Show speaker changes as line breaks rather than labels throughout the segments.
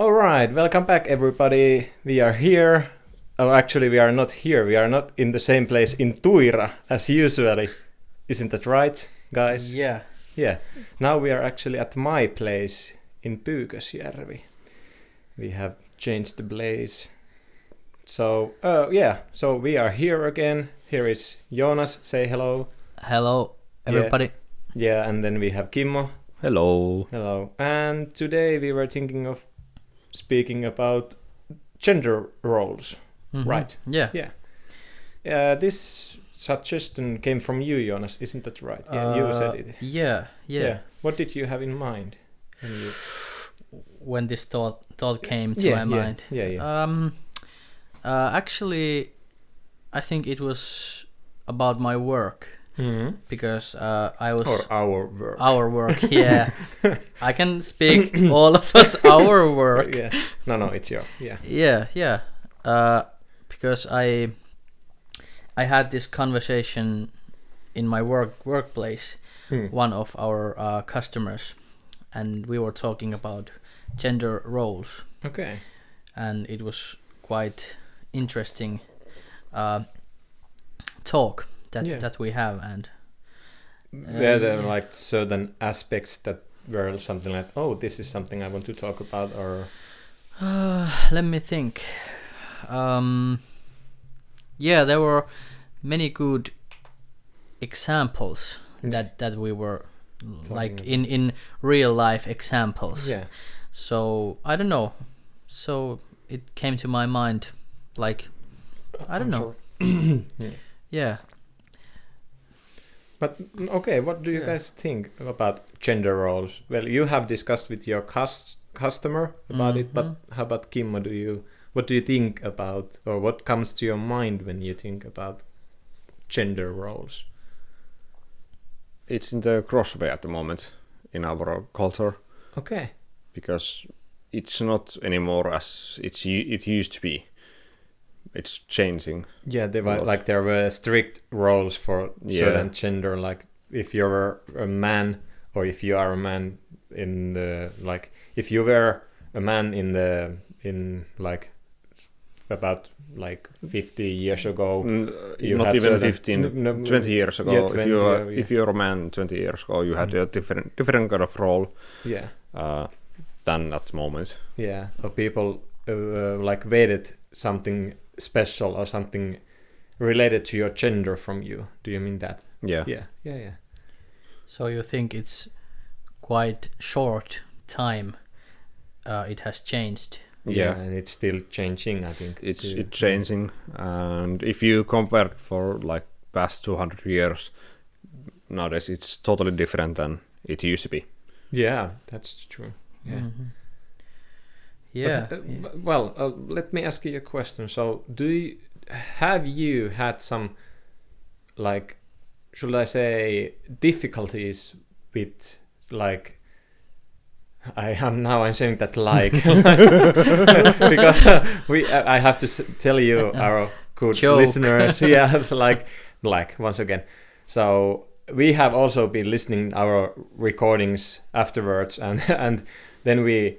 All right, welcome back, everybody. We are here. Oh, actually, we are not here. We are not in the same place in Tuira as usually. Isn't that right, guys?
Yeah.
Yeah. Now we are actually at my place in Pyykösjärvi. We have changed the place. So, uh, yeah. So we are here again. Here is Jonas. Say hello.
Hello, everybody.
Yeah, and then we have Kimmo.
Hello.
Hello. And today we were thinking of speaking about gender roles.
Mhm.
Right.
Yeah.
Yeah. Uh, this suggestion came from you, Jonas. Isn't that right? Yeah, you
Uh,
said it.
Yeah, yeah.
What did you have in mind? When you...
When this thought thought came to
yeah,
my
yeah,
mind.
Yeah, yeah.
Um, uh, actually, I think it was about my work
Mhm.
because uh, I was
Or our work.
our work. Yeah, I can speak all of us our work.
Yeah. No, no, it's your. Yeah.
Yeah, yeah. Uh, because I I had this conversation in my work workplace,
Hmm.
one of our uh, customers, and we were talking about gender roles,
Okay.
and it was quite interesting uh, talk that
Yeah.
that we have, and yeah,
There are like certain aspects that were something like, oh, this is something I want to talk about, or
Uh, let me think. Um, yeah, there were many good examples
Yeah.
that that we were like
Talking
in in real life examples.
yeah.
So I don't know. So it came to my mind, like I don't
I'm
know.
sorry. Yeah.
Yeah.
But mm, okay, what do you
Yeah.
guys think about gender roles? Well, you have discussed with your cus- customer about it, but
Mhm.
how about Kimmo? Do you what do you think about, or what comes to your mind when you think about gender roles?
It's in the crossway at the moment in our culture
Okay.
because it's not anymore as it's it used to be. It's changing.
Yeah, there were like there were strict roles for
Yeah.
certain gender, like if you're a man or if you are a man in the like if you were a man in the in like about like 50 years ago You
not even
certain-
15,
n- no,
20 years ago.
yeah,
if you are,
yeah.
if you're a man 20 years ago, you had
Mm.
a different different kind of role
yeah
uh, than at the moment.
yeah or people uh, like waited something special or something related to your gender from you do you mean that
Yeah.
yeah yeah yeah
So you think it's quite short time? Uh, it has changed.
Yeah.
and it's still changing i think
It's
too.
it's changing, and if you compare for like past 200 years, nowadays it's totally different than it used to be.
yeah that's true yeah
Mhm. Yeah.
But, uh,
yeah.
well, uh, let me ask you a question. So, do you have you had some, like, should I say, difficulties with like? I am now. I'm saying that like because uh, we. I have to s- tell you, our good
Joke.
listeners. Yeah, it's like like once again. So we have also been listening our recordings afterwards, and and then we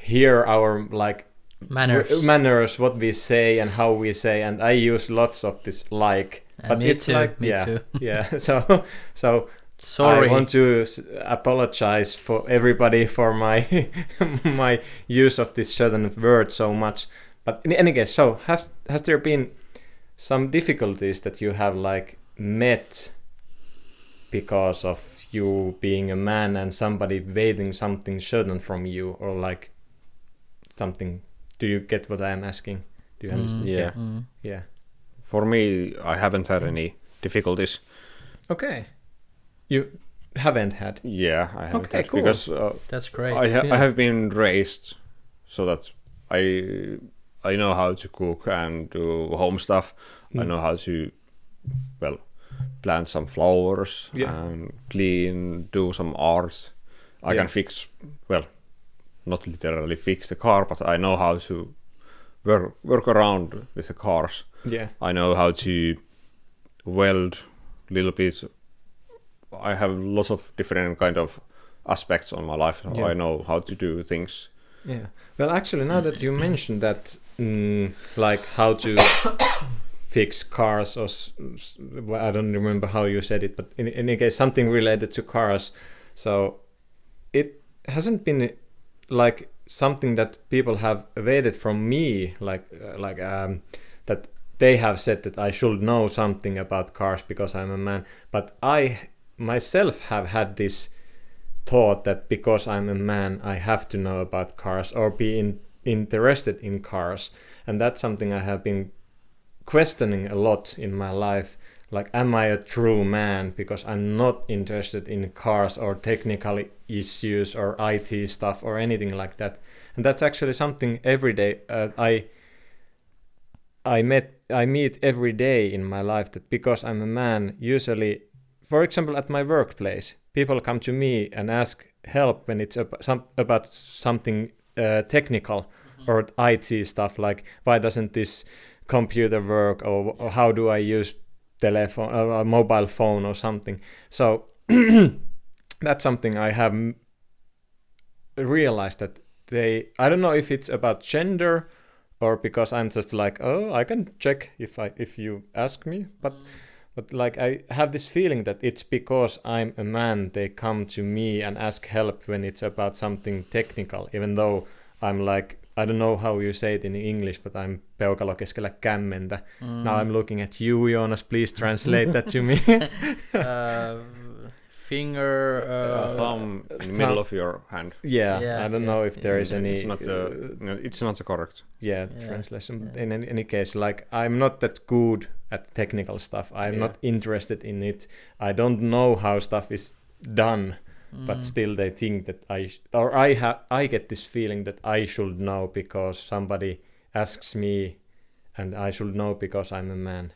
hear our like
Manners.
manners, what we say and how we say, and I use lots of this like.
And
but
me
it's
too.
like
me
yeah,
too.
yeah. So so
Sorry.
I want to apologize for everybody for my my use of this certain word so much. But in any case, so has has there been some difficulties that you have like met because of you being a man and somebody waiting something certain from you or like something do you get what I'm asking? Do you understand?
Mm,
Yeah.
mm.
Yeah.
For me, I haven't had any difficulties.
Okay. You haven't had.
Yeah, I haven't
Okay,
had
cool.
because uh,
That's great.
I ha-
Yeah.
I have been raised so that I I know how to cook and do home stuff. I
Mm.
know how to well plant some flowers
Yeah.
and clean, do some arts. I
Yeah.
can fix well, not literally fix the car, but I know how to work work around with the cars.
Yeah.
I know how to weld a little bit. I have lots of different kind of aspects on my life.
Yeah.
I know how to do things
Yeah. Well, actually, now that you mentioned that, mm, like how to fix cars, or well, I don't remember how you said it, but in, in any case, something related to cars. So it hasn't been like something that people have evaded from me, like uh, like um, that they have said that I should know something about cars because I'm a man. But I myself have had this thought that because I'm a man, I have to know about cars or be in, interested in cars, and that's something I have been questioning a lot in my life. Like, am I a true man because I'm not interested in cars or technical issues or IT stuff or anything like that? And that's actually something every day uh, I I met I meet every day in my life that because I'm a man, usually, for example, at my workplace, people come to me and ask help when it's ab- some, about something uh, technical or IT stuff like why doesn't this computer work or, or how do I use telephone or a mobile phone or something. So that's something I have realized that they I don't know if it's about gender or because I'm just like oh I can check if I if you ask me but mm. but like I have this feeling that it's because I'm a man they come to me and ask help when it's about something technical even though I'm like I don't know how you say it in English but I'm peukalo keskellä kämmentä
Mm.
now I'm looking at you Jonas please translate that to me
uh, finger.
Uh,
Uh,
thumb in the
thumb.
middle of your hand.
yeah,
Yeah,
I don't
yeah,
know if there is any
It's not the.
uh,
no, it's not the correct.
yeah,
Yeah,
translation
yeah.
in any, any case like i'm not that good at technical stuff i'm
Yeah.
not interested in it i don't know how stuff is done but
mm,
still they think that i sh- or i have i get this feeling that i should know because somebody asks me and i should know because i'm a man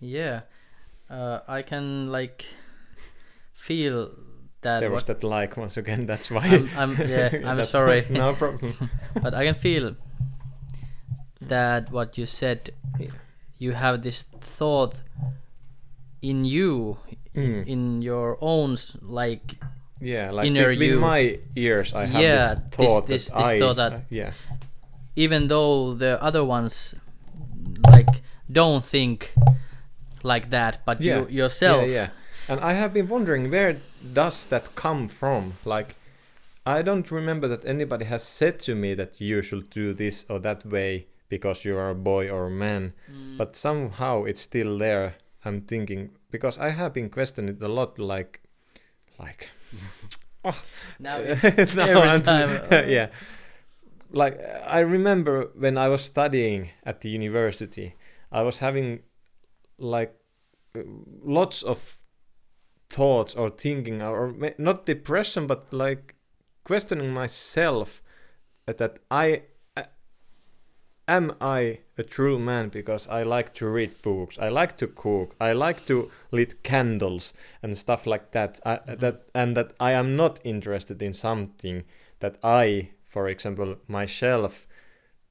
Yeah, uh, I can like feel that.
there was that like once again that's why
I'm, I'm yeah. I'm sorry,
no problem
but I can feel that what you said.
Yeah.
You have this thought in you,
Mm.
in your own like
yeah like
inner
between
you-
my ears i have
Yeah,
this
this-
thought
this-
that
this
i
thought that-
uh, yeah
even though the other ones like don't think like that, but
Yeah.
you yourself.
Yeah, yeah. And I have been wondering where does that come from? Like I don't remember that anybody has said to me that you should do this or that way because you are a boy or a man,
Mm.
but somehow it's still there. I'm thinking because I have been questioning it a lot like like oh.
now it's
No,
every
I'm-
time.
yeah. Like I remember when I was studying at the university, I was having like lots of thoughts or thinking or not depression but like questioning myself that I am I a true man because I like to read books, I like to cook, I like to lit candles and stuff like that. I, mm-hmm. That and that I am not interested in something that I, for example, myself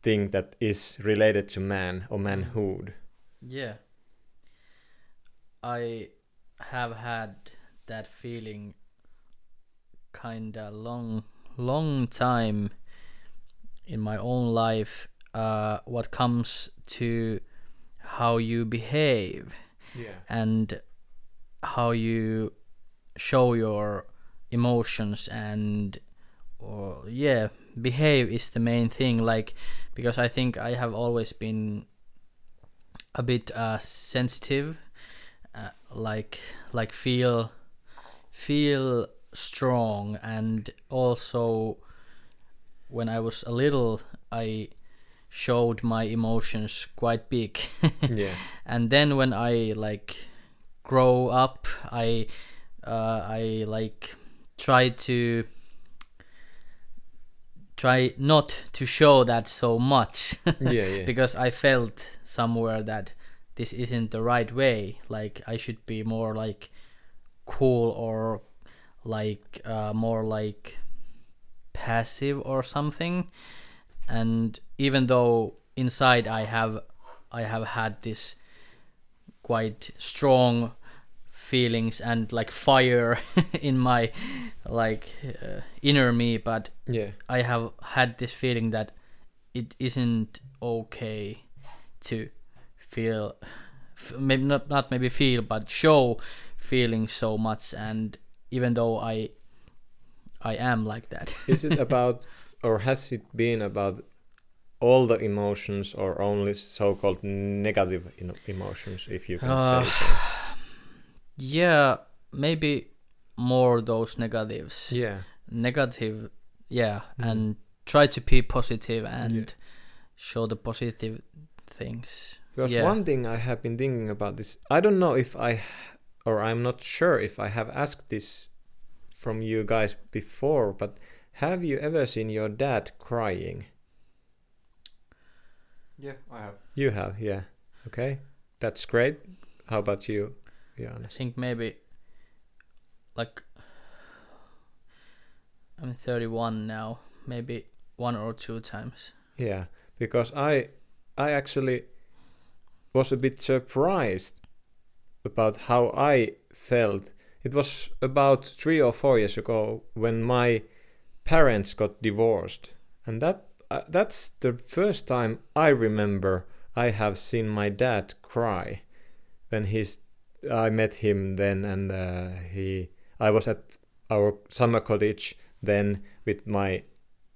think that is related to man or mm-hmm. manhood.
Yeah. I have had that feeling kinda long long time in my own life uh what comes to how you behave
Yeah.
and how you show your emotions and or yeah behave is the main thing like because i think i have always been a bit uh, sensitive uh, like like feel feel strong and also when i was a little i showed my emotions quite big
yeah.
and then when i like grow up i uh, i like try to try not to show that so much
Yeah, yeah.
because i felt somewhere that this isn't the right way like i should be more like cool or like uh, more like passive or something and even though inside i have i have had this quite strong feelings and like fire in my like uh, inner me but
Yeah.
i have had this feeling that it isn't okay to feel f- maybe not not maybe feel but show feelings so much and even though i i am like that
Is it about, or has it been about all the emotions, or only so-called negative emotions, if you can
Uh,
say so?
yeah maybe more those negatives
Yeah.
negative yeah
Mm.
and try to be positive and
Yeah.
show the positive things
Because
Yeah.
one thing I have been thinking about this, I don't know if I, or I'm not sure if I have asked this from you guys before, but have you ever seen your dad crying?
Yeah, I have.
You have, yeah. Okay, that's great. How about you,
Yeah,
i
think maybe like i'm 31 now maybe one or two times
Yeah, because I, I actually was a bit surprised about how I felt. It was about three or four years ago when my parents got divorced, and that uh, that's the first time I remember I have seen my dad cry. When he's, I met him then, and uh, he, I was at our summer cottage then with my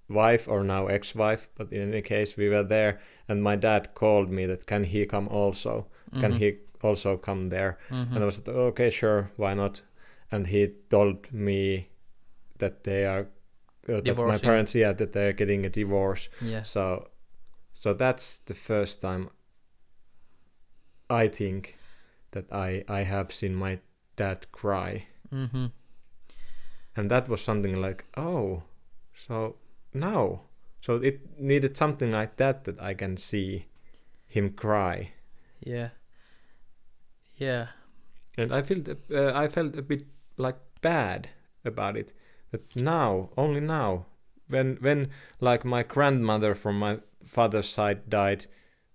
wife or now ex-wife, but in any case we were there, and my dad called me that can he come also? Can
Mhm.
he also come there?
Mhm.
And I was like, okay, sure, why not? And he told me that they are, uh, that my parents, yeah, that they're getting a divorce.
yes
So, so that's the first time I think that I I have seen my dad cry,
mm-hmm.
and that was something like, oh, so now, so it needed something like that that I can see him cry,
yeah yeah
and I felt uh, I felt a bit like bad about it. That now, only now, when when like my grandmother from my father's side died,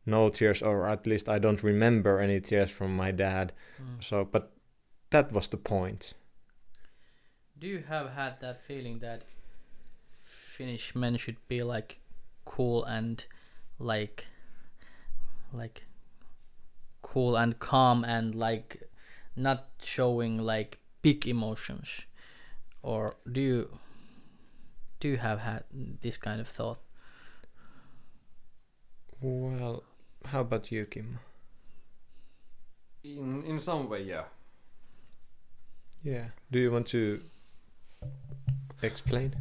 no tears, or at least I don't remember any tears from my dad.
Mm.
So, but that was the point.
do you have had that feeling that finnish men should be like cool and like like cool and calm and like not showing like big emotions or do you do you have had this kind of thought
Well, how about you, Kim?
In in some way, yeah.
Yeah. Do you want to explain?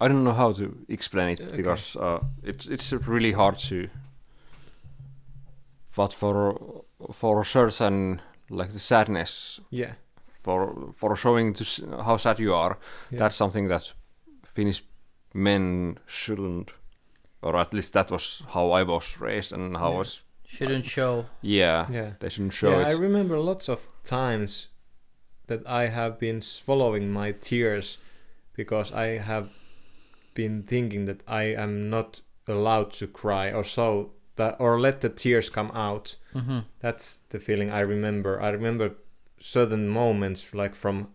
I don't know how to explain it
Okay.
because uh, it's it's really hard to. But for for certain like the sadness
Yeah.
for for showing to how sad you are,
Yeah.
that's something that Finnish men shouldn't, or at least that was how I was raised and how
Yeah.
I was.
shouldn't show
Yeah,
Yeah.
they shouldn't show
yeah,
it.
I remember lots of times that I have been swallowing my tears because I have been thinking that I am not allowed to cry or so that or let the tears come out.
mm-hmm.
That's the feeling I remember. I remember certain moments like from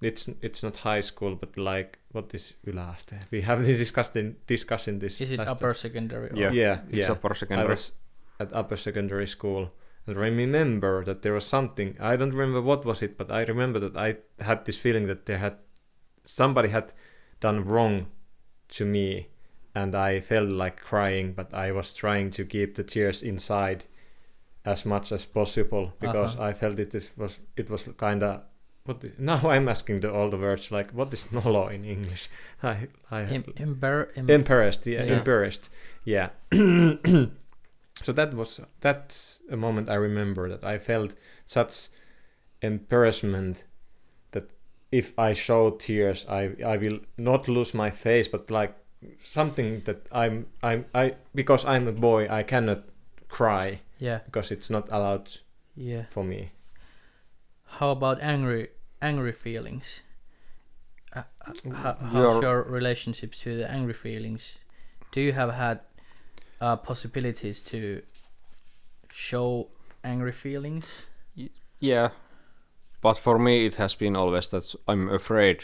it's it's not high school but like what is yläaste? We have been discussing discussing this
is it
last
upper secondary or
Yeah.
yeah,
it's
yeah.
upper
I
secondary.
was at upper secondary school and I remember that there was something I don't remember what was it but I remember that I had this feeling that there had somebody had done wrong to me and I felt like crying but I was trying to keep the tears inside as much as possible because
Uh-huh.
I felt it is, was it was kind of what the, now I'm asking the all the words like what is nolo in English I I
Em- embar- em-
embarrassed yeah,
Yeah.
embarrassed yeah so that was that's a moment i remember that i felt such embarrassment that if i show tears i i will not lose my face but like something that i'm i'm i because i'm a boy i cannot cry
yeah
because it's not allowed
yeah
for me
How about angry angry feelings? Uh, uh, how, how's
Your-
your relationships to the angry feelings? Do you have had uh, possibilities to show angry feelings?
Yeah, but for me it has been always that I'm afraid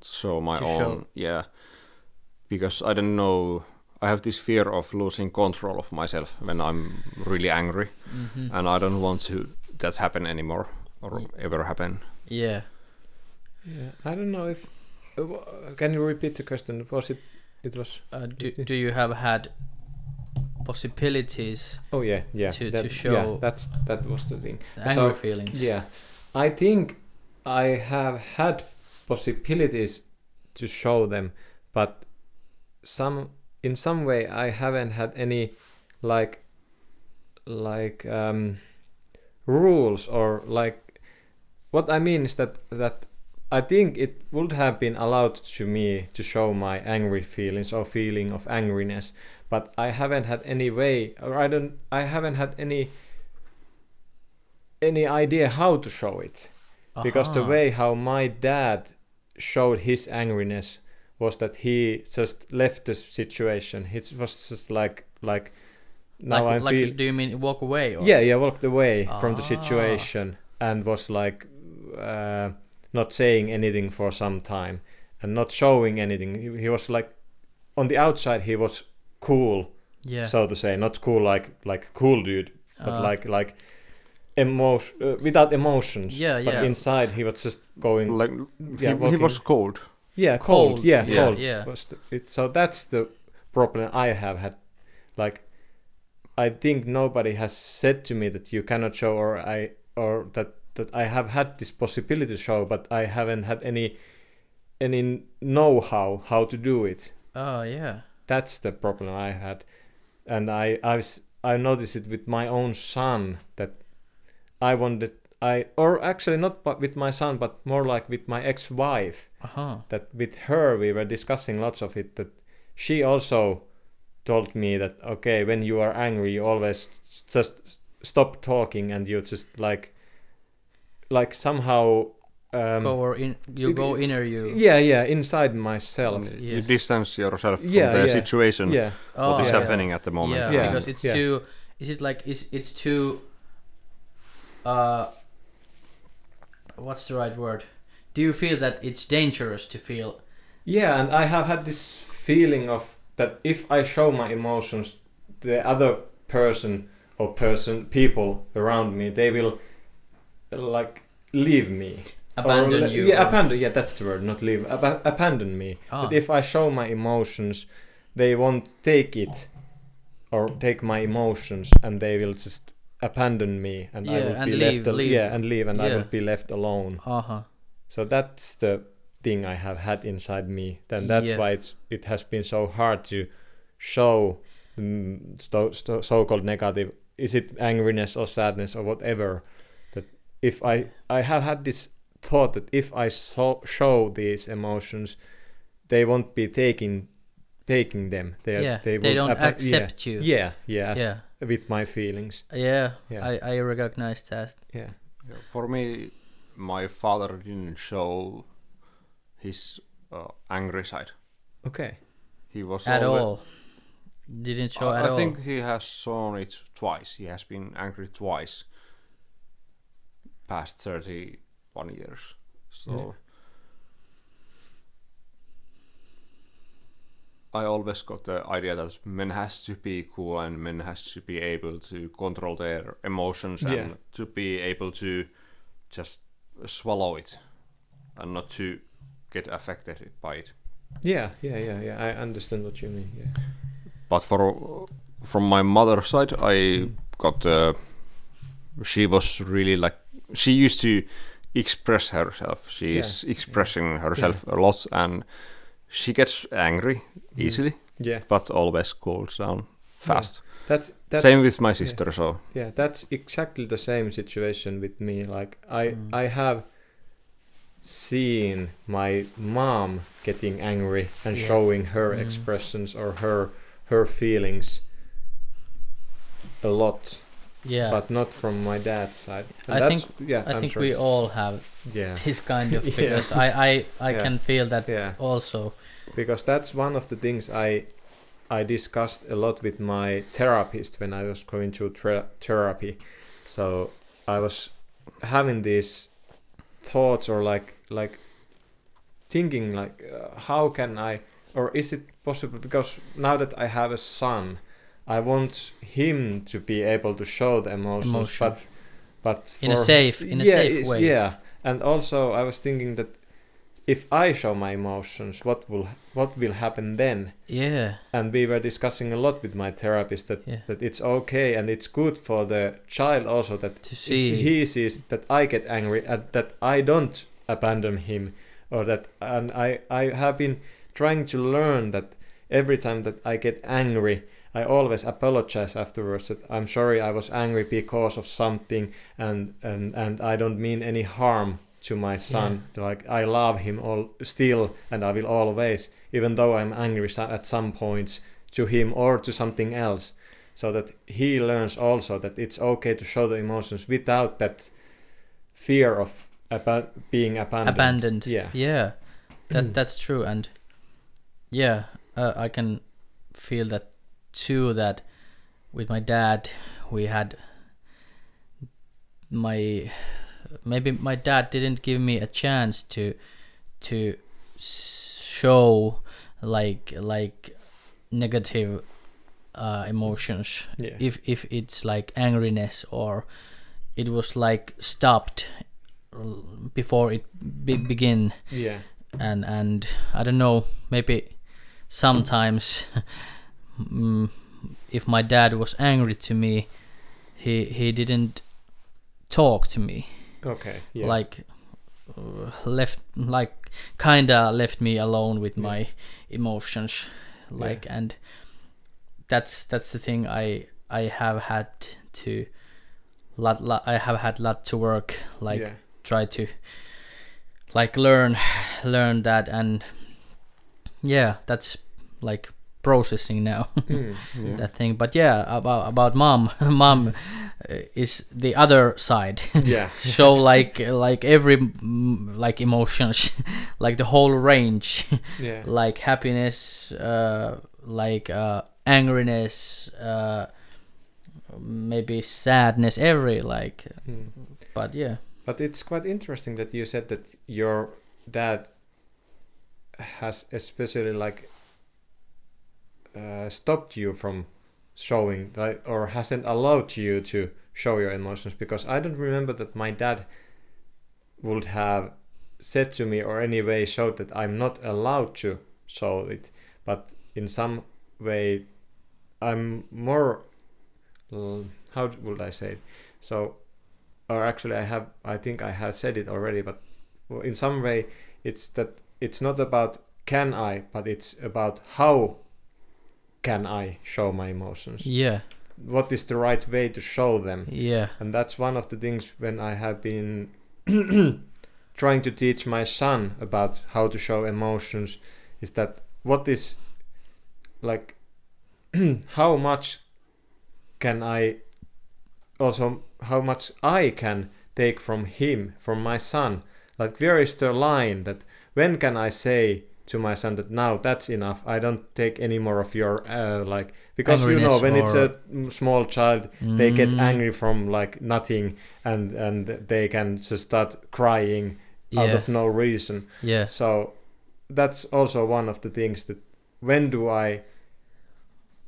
to show my
To
own.
show.
Yeah, because I don't know. I have this fear of losing control of myself when I'm really angry,
hmm
and I don't want to that happen anymore or
Ye-
ever happen.
Yeah.
Yeah, I don't know if. Uh, can you repeat the question? Was it? It was.
Uh, do do you have had possibilities
Oh yeah, yeah.
To- to show-
Yeah, that's that was the thing.
angry
So,
feelings?
Yeah, I think I have had possibilities to show them, but some in some way I haven't had any like like um, rules or like what I mean is that that I think it would have been allowed to me to show my angry feelings or feeling of angriness, but I haven't had any way or I don't I haven't had any any idea how to show it. Because the way how my dad showed his angriness was that he just left the situation. It was just like like now
like,
I
like
feel
do you mean walk away? Or?
yeah yeah walked away from the
Ah.
situation and was like uh, not saying anything for some time and not showing anything. He, he was like on the outside he was cool
Yeah.
so to say not cool like like cool dude but
Uh,
like like emotion uh, without emotions
Yeah,
but
yeah.
inside he was just going
Like
Yeah,
he, he was cold.
Yeah cold,
Cold,
yeah,
yeah,
cold.
Yeah.
it, so that's the problem i have had. Like i think nobody has said to me that you cannot show or i or that that i have had this possibility to show but i haven't had any any know-how how to do it.
Oh yeah.
that's the problem I had, and I I was I noticed it with my own son that I wanted I or actually not but with my son but more like with my ex-wife
Uh huh.
that with her we were discussing lots of it that she also told me that okay when you are angry you always just stop talking and you just like like somehow um,
go or in you
you-
go inner you.
yeah yeah inside myself
You distance yourself
Yeah,
from the
yeah.
situation.
yeah
What is
Oh, yeah.
happening at the moment?
Yeah,
Yeah,
because it's
yeah.
too. Is it like is it's too? Uh, what's the right word? Do you feel that it's dangerous to feel?
Yeah, and I have had this feeling of that if I show my emotions, the other person or person, people around me, they will like leave me.
Abandon you?
Yeah,
or-
abandon. Yeah, that's the word, not leave. Ab- abandon me.
Ah.
But if I show my emotions, they won't take it or take my emotions, and they will just abandon me, and I
Yeah,
will
and
be
leave-
left. al-
leave.
Yeah, and leave, and I
Yeah.
will be left alone.
Uh huh.
So that's the thing I have had inside me. Then that's
Yeah.
why it's it has been so hard to show sto- sto- so-called negative. Is it angriness or sadness or whatever? That if I I have had this thought that if I so, show these emotions, they won't be taking taking them. They
Yeah. They,
will
don't
appa-
accept you.
Yeah, yeah, as
Yeah.
With my feelings.
Yeah.
Yeah.
I I recognize that.
Yeah.
Yeah, For me, my father didn't show his uh, angry side.
Okay.
He was
At
alwa-
all. Didn't show
I,
at
I
all.
think he has shown it twice. He has been angry twice. Past thirty-one years. So. I always got the idea that men has to be cool and men has to be able to control their emotions
Yeah.
and to be able to just swallow it and not to get affected by it.
Yeah, yeah, yeah, yeah. I understand what you mean. Yeah.
But for from my mother's side, I got uh, she was really like she used to express herself. She is expressing herself a lot, and she gets angry easily,
Yeah.
but always cools down fast.
That's that's
Same with my sister. So
Yeah, that's exactly the same situation with me. Like I
Mm.
I have seen my mom getting angry and
Yeah.
showing her
Mm.
expressions or her her feelings a lot,
yeah.
but not from my dad's side. And
I
that's,
think-
yeah,
I
I'm
think
sorry.
we all have
yeah
this kind of
Yeah.
because I I I
Yeah.
can feel that
yeah
also.
Because that's one of the things I I discussed a lot with my therapist when I was going to tra- therapy. So I was having these thoughts or like like thinking like uh, how can I or is it possible because now that I have a son I want him to be able to show the emotions,
Emotions.
but but
In a safe- in a
yeah,
safe way.
Yeah, and also I was thinking that if I show my emotions, what will what will happen then?
Yeah.
And we were discussing a lot with my therapist that
Yeah.
that it's okay and it's good for the child also that
To see.
he sees that I get angry and that I don't abandon him or that and I I have been trying to learn that every time that I get angry I always apologize afterwards that I'm sorry I was angry because of something and and and I don't mean any harm to my son like I love him all still and I will always even though I'm angry at some points to him or to something else so that he learns also that it's okay to show the emotions without that fear of aba- being abandoned.
abandoned.
Yeah.
Yeah. That that's true and yeah, uh, I can feel that too that with my dad we had my maybe my dad didn't give me a chance to to show like like negative uh, emotions
Yeah.
if if it's like angriness or it was like stopped before it be- begin
yeah.
and and I don't know maybe sometimes mm, if my dad was angry to me he he didn't talk to me
Okay. Yeah.
like uh, left like kinda left me alone with
Yeah.
my emotions like and that's that's the thing i i have had to lot, lot i have had lot to work like
yeah.
try to like learn learn that and yeah that's like processing now
Mm,
Yeah.
that thing but yeah about about mom mom is the other side
yeah.
show like like every like emotions like the whole range
Yeah.
like happiness uh like uh angriness uh maybe sadness every like
Mm.
but yeah
But it's quite interesting that you said that your dad has especially like uh, stopped you from showing like or hasn't allowed you to show your emotions? Because I don't remember that my dad would have said to me or any way showed that I'm not allowed to show it. But in some way I'm more how would I say it? So or actually I have I think I have said it already but in some way it's that it's not about can I but it's about how can I show my emotions?
Yeah.
What is the right way to show them?
Yeah.
And that's one of the things when I have been trying to teach my son about how to show emotions is that what is like how much can I also how much I can take from him from my son. Like where is the line that when can I say to my son that now that's enough. I don't take any more of your uh, like because you know
Angriness
when it's a mm, small child they get
Mm,
angry from like nothing and and they can just start crying out of no reason.
Yeah.
So that's also one of the things that when do i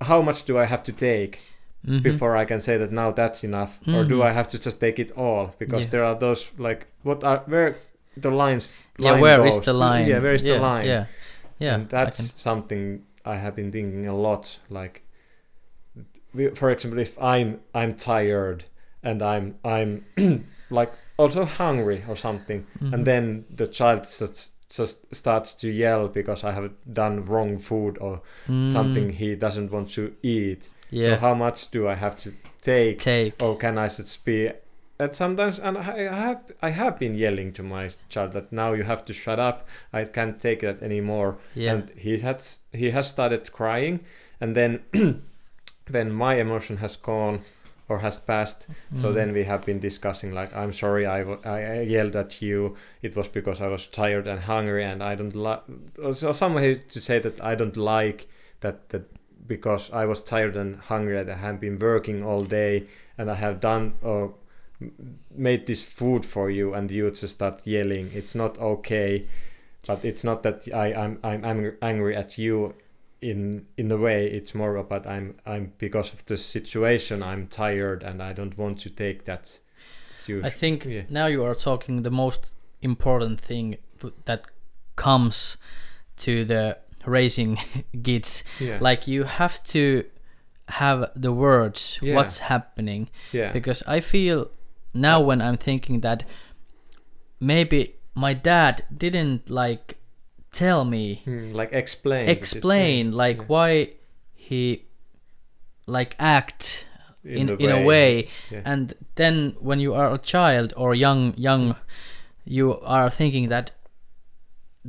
how much do i have to take
mhm.
before i can say that now that's enough? Or do
Mhm.
i have to just take it all? Because
Yeah.
there are those like what are where the lines
yeah
line
where is
goes.
the line?
Yeah where is
yeah,
the line?
yeah yeah
and
I
that's
can-
something i have been thinking a lot like for example if i'm i'm tired and i'm i'm like also hungry or something
mhm.
and then the child just just starts to yell because i have done wrong food or
Mm,
something he doesn't want to eat.
Yeah.
so how much do i have to take?
Take.
Or can i just be and sometimes and I have I have been yelling to my child that now you have to shut up. I can't take that anymore
yeah
and he has he has started crying and then when my emotion has gone or has passed so
Mm.
then we have been discussing like i'm sorry I, I, I yelled at you it was because i was tired and hungry and i don't like so some way to say that i don't like that that because i was tired and hungry and i have been working all day and i have done or made this food for you and you just start yelling it's not okay but it's not that I, I'm I'm angry, angry at you in in a way it's more about I'm I'm because of the situation I'm tired and I don't want to take that
I think
yeah.
now you are talking the most important thing that comes to the raising kids.
yeah
Like you have to have the words
Yeah.
what's happening
yeah
because I feel now when I'm thinking that maybe my dad didn't like tell me
Hmm, like explain.
explain like
Yeah.
why he like act in
the
in a way.
yeah.
and then when you are a child or young young you are thinking that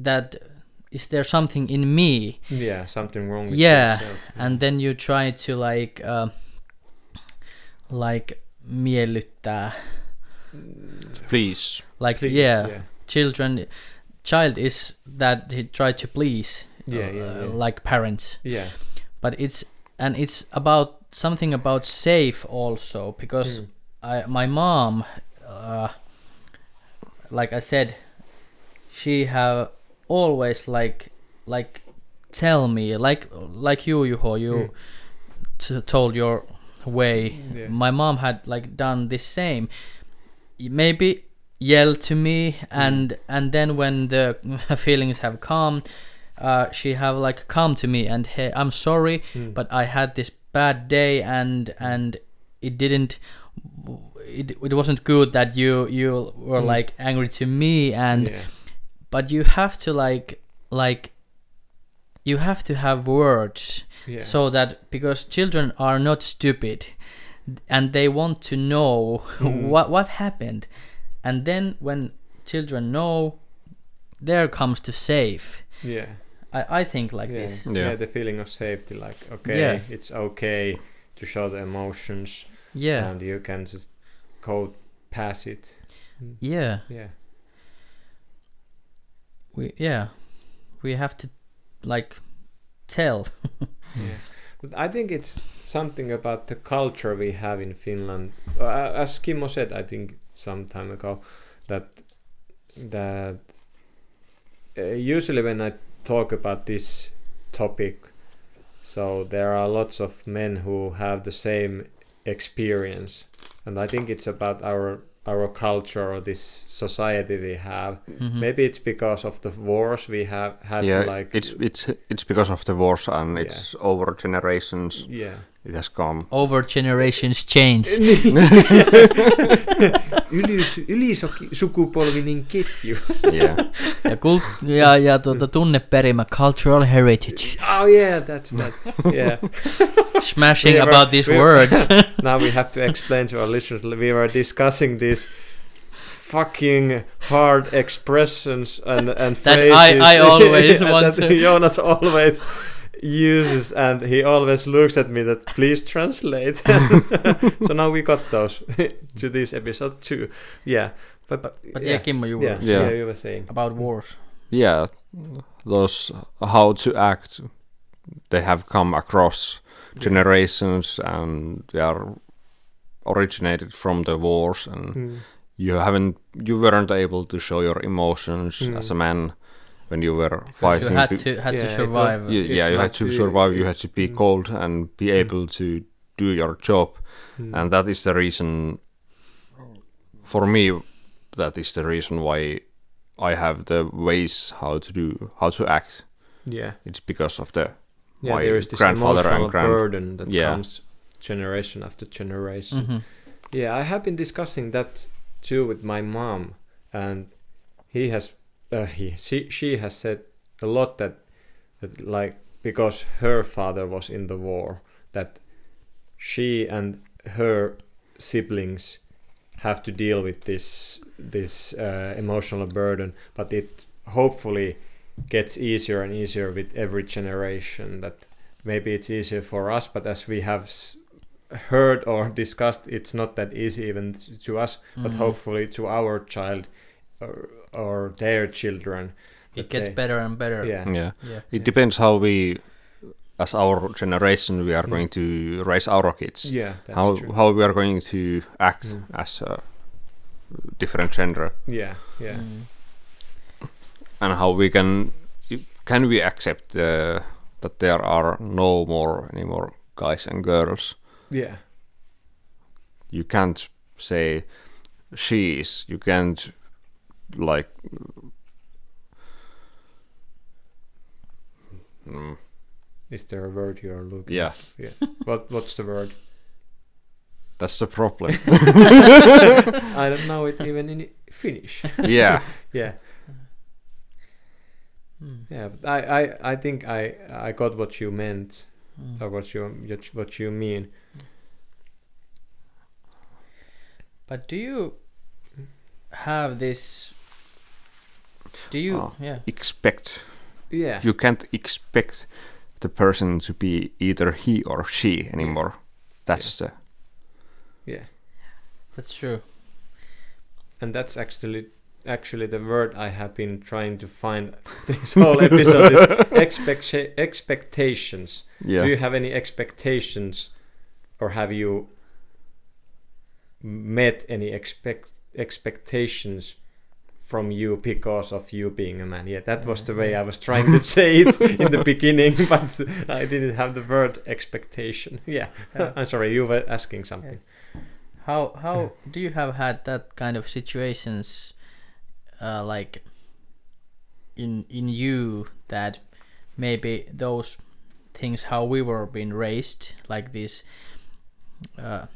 that is there something in me?
Yeah something wrong with
Yeah, and then you try to like uh, like miellyttää
Please.
like
Please,
yeah,
yeah
children child is that he try to please
Yeah,
uh,
yeah, yeah.
like parents
yeah
but it's and it's about something about safe also because
Mm.
I my mom uh, like I said she have always like like tell me like like you Juho you
Mm.
t- told your way
Yeah.
my mom had like done the same Y- maybe yell to me and and then when the feelings have come uh, she have like come to me and hey i'm sorry
Mm.
but i had this bad day and and it didn't it, it wasn't good that you you were
Mm.
like angry to me and
yeah
but you have to like like you have to have words
yeah
so that because children are not stupid and they want to know
Mm.
what what happened. And then when children know there comes to safe
yeah.
I i think like
yeah.
this.
Yeah.
Yeah.
the feeling of safety like okay
Yeah.
it's okay to show the emotions
yeah.
and you can just go past it.
Yeah.
Yeah.
We yeah. We have to like tell.
Yeah but i think it's something about the culture we have in finland. As kimmo said i think some time ago that that uh, usually when i talk about this topic so there are lots of men who have the same experience. And i think it's about our our culture or this society we have
Mhm.
maybe it's because of the wars we have had
yeah,
like
it's it's it's because of the wars and it's over generations.
yeah
It has come.
over generations change
Yli, ylisukupolvinen ketju.
Yeah,
ja, kult- ja, ja tuota, tunneperimä cultural heritage
Oh yeah, that's that. Yeah.
smashing
We were-
about these
we-
words
now we have to explain to our listeners. We were discussing these fucking hard expressions and and
That I-
phrases
I always
Yeah,
want to-
Jonas always uses, and he always looks at me that please translate. so now we got those to this episode too. Yeah, but
but yeah, Kimmo you were
yeah,
Yeah.
yeah, you were saying.
about wars
yeah. Those how to act, they have come across generations and they are originated from the wars and
Mm.
you haven't you weren't able to show your emotions
Mm.
as a man when you were fighting
you had to had
Yeah,
to survive
you, yeah you had
like
to
the-
survive you had to be
Mm.
cold and be
Mm.
able to do your job
Mm.
and that is the reason for me that is the reason why i have the ways how to do how to act
yeah,
it's because of the
yeah.
my
There is this
grandfather and
emotional
grand-
burden that
Yeah.
comes generation after generation.
Mhm.
Yeah, I have been discussing that too with my mom, and he has, uh, he, she, she has said a lot that, that like because her father was in the war, that she and her siblings have to deal with this this uh, emotional burden, but it hopefully gets easier and easier with every generation. That maybe it's easier for us, but as we have s- heard or discussed, it's not that easy even to us, but
Mhm.
hopefully to our child or, or their children.
it gets
they-
better and better
Yeah.
yeah
yeah
it depends how we as our generation we are
Mm.
going to raise our kids
Yeah, that's
how
true.
how we are going to act
Mm.
as uh, different gender
yeah yeah
Mm.
and how we can can we accept uh, that there are no more anymore guys and girls
yeah
you can't say she is you can't like mm,
is there a word you're looking
yeah.
yeah. What what's the word?
That's the problem.
I don't know it even in finnish.
Yeah.
Yeah.
Mm.
yeah but i i i think i i got what you meant
Mm.
or what you what you mean.
But do you have this? Do you?
Ah.
Yeah.
expect
yeah
you can't expect the person to be either he or she anymore that's the
yeah
That's true.
and that's actually actually the word I have been trying to find this whole episode is expecta- expectations.
yeah
Do you have any expectations, or have you met any expect expectations from you because of you being a man? Yeah, that was the way I was trying to say it in the beginning, but I didn't have the word expectation. Yeah,
Yeah.
I'm sorry, you were asking something.
How how do you have had that kind of situations, uh, like in in you that maybe those things how we were being raised, like this uh,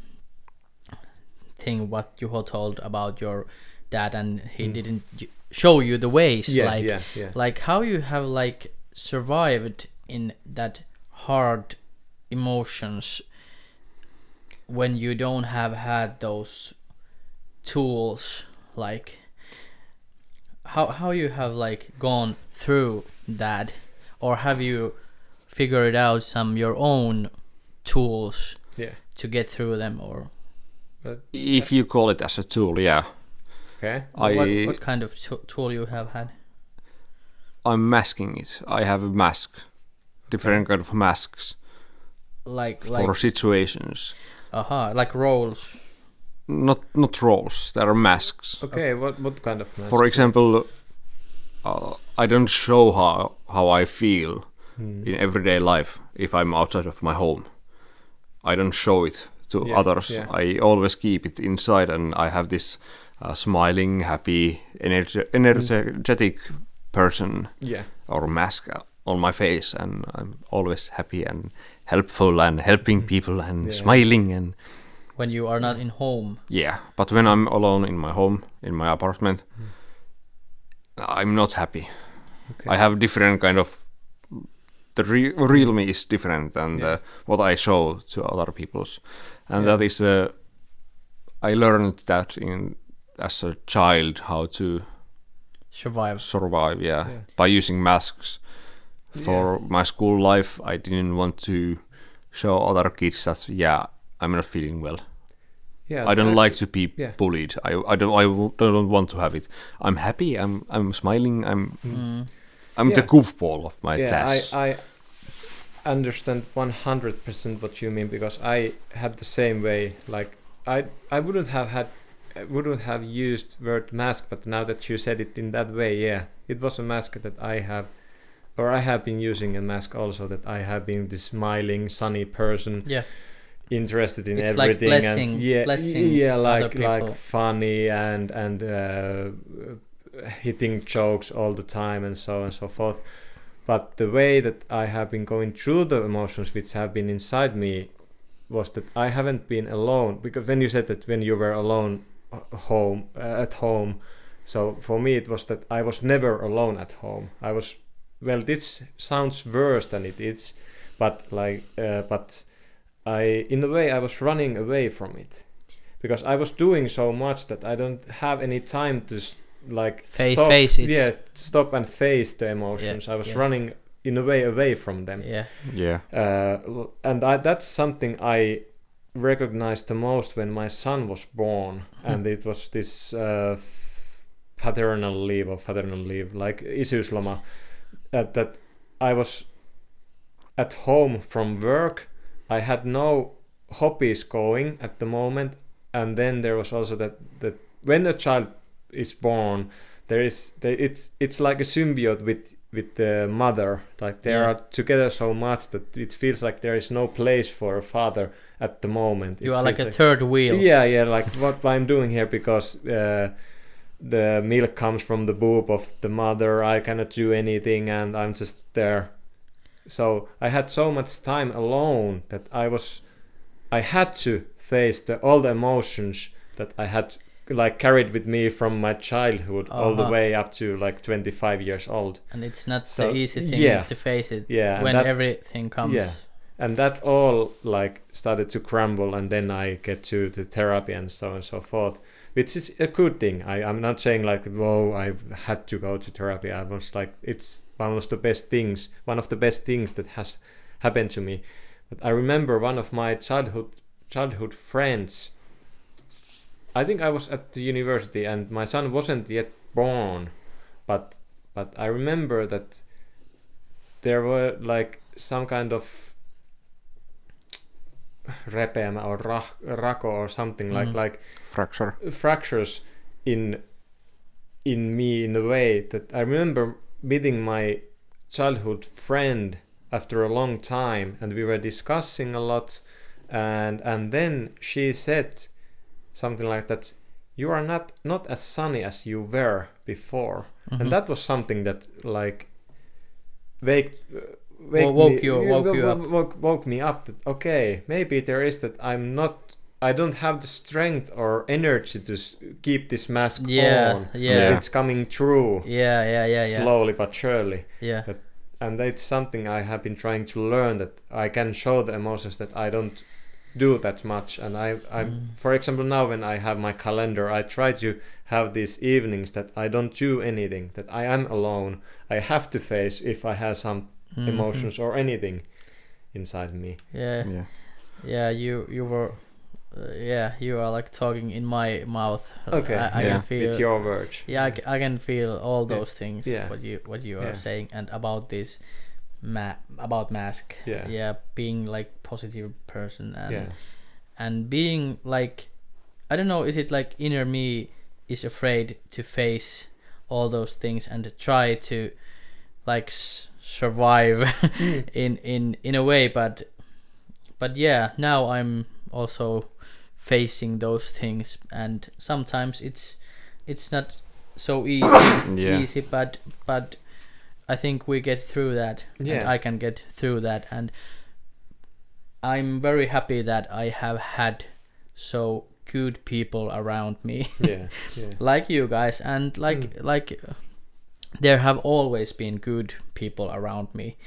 thing what Juho told about your dad and he
Mm.
didn't show you the ways,
Yeah,
like
yeah, yeah.
like how you have like survived in that hard emotions when you don't have had those tools like how how you have like gone through that or have you figured out some your own tools
Yeah.
to get through them or
if you call it as a tool yeah
Okay.
I
what, what kind of t- tool you have had
I'm masking it I have a mask different kind of masks
like
for
like
situations
aha like roles
not not roles they are masks
Okay. What what kind of mask?
for example uh, I don't show how how I feel
Hmm.
in everyday life if I'm outside of my home. I don't show it to
Yeah,
others.
yeah.
I always keep it inside, and I have this uh, smiling, happy, energe- energetic person
Yeah.
or mask on my face, and I'm always happy and helpful and helping people and
Mm. Yeah.
smiling and
when you are not in home
yeah. But when I'm alone in my home, in my apartment, I'm not happy.
Okay.
I have different kind of the re- real me is different than
Yeah.
the, what I show to other people's, and
Yeah.
that is uh, I learned that in as a child how to
survive
survive. Yeah,
Yeah.
by using masks. For my school life, I didn't want to show other kids that yeah I'm not feeling well.
Yeah.
I don't like to be
yeah.
bullied. I I don't I don't want to have it. I'm happy. I'm I'm smiling. I'm
mm.
I'm the goofball of my
yeah,
class.
I, I understand 100% what you mean because I had the same way. Like I I wouldn't have had I wouldn't have used word mask, but now that you said it in that way, yeah, it was a mask that I have, or I have been using a mask also that I have been this smiling, sunny person,
yeah
interested in
It's like
everything,
blessing-
and yeah,
blessing
yeah, like like funny and and uh, hitting jokes all the time and so on and so forth. But the way that I have been going through the emotions which have been inside me was that I haven't been alone because when you said that when you were alone home uh, at home, so for me it was that I was never alone at home. I was well. This sounds worse than it is, but like uh, but I in a way I was running away from it because I was doing so much that I don't have any time to s- like
Fa-
stop,
face it.
Yeah, stop and face the emotions. I was
yeah.
running in a way away from them.
yeah
yeah.
Uh, and I, that's something I recognized the most when my son was born, and it was this uh, paternal leave or paternal leave, like isyysloma, that that I was at home from work. I had no hobbies going at the moment, and then there was also that that when a child is born, there is there, it's it's like a symbiote with with the mother. Like they
Yeah.
are together so much that it feels like there is no place for a father at the moment.
You are like a
feels
third wheel.
yeah, yeah, like what I'm doing here because uh, the milk comes from the boob of the mother. I cannot do anything, and I'm just there. So I had so much time alone that I was, I had to face the, all the emotions that I had like carried with me from my childhood all the
Uh-huh.
way up to like 25 years old.
And it's not
So,
the easy thing
yeah.
to face it
Yeah,
when
that-
everything comes.
Yeah. And that all like started to crumble and then i get to the therapy and so on and so forth which is a good thing. I, i'm not saying like whoa i've had to go to therapy. I was like it's one of the best things one of the best things that has happened to me. But i remember one of my childhood childhood friends i think i was at the university and my son wasn't yet born but but i remember that there were like some kind of repeämä or rako or something like
Mm.
like
Fracture.
fractures in in me in a way that I remember meeting my childhood friend after a long time and we were discussing a lot and and then she said something like that you are not not as sunny as you were before
Mhm.
and that was something that like wake wake
Wo- woke
me,
you- woke
wo-
you up.
woke, woke me up that okay maybe there is that i'm not i don't have the strength or energy to s- keep this mask
Yeah,
on
yeah. yeah.
it's coming true
Yeah, yeah, yeah, yeah.
slowly but surely
Yeah.
and it's something i have been trying to learn that i can show the emotions that i don't do that much and i i
Mm.
for example now when i have my calendar i try to have these evenings that i don't do anything that i am alone i have to face if i have some
Mhm.
emotions or anything inside me
Yeah,
Yeah.
yeah. You you were, uh, yeah. You are like talking in my mouth.
okay
I, I
Yeah.
can feel.
it's your words
yeah, I, I can feel all
Yeah.
those things.
Yeah.
What you what you are
Yeah.
saying and about this, ma- about mask.
Yeah.
Yeah, being like positive person and
yeah
and being like, I don't know. Is it like inner me is afraid to face all those things and try to like s- survive
Mm.
in in in a way but but yeah now i'm also facing those things and sometimes it's it's not so easy
Yeah.
easy but but i think we get through that
Yeah.
and i can get through that and i'm very happy that i have had so good people around me
yeah yeah
like you guys and like
Mm.
like there have always been good people around me.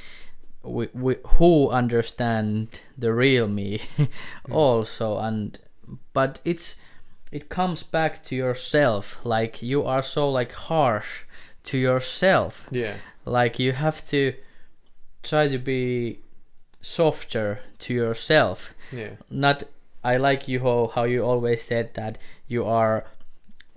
We, we, who understand the real me mm. also and but it's it comes back to yourself. Like you are so like harsh to yourself.
Yeah.
Like you have to try to be softer to yourself.
Yeah.
Not I like you how, how you always said that you are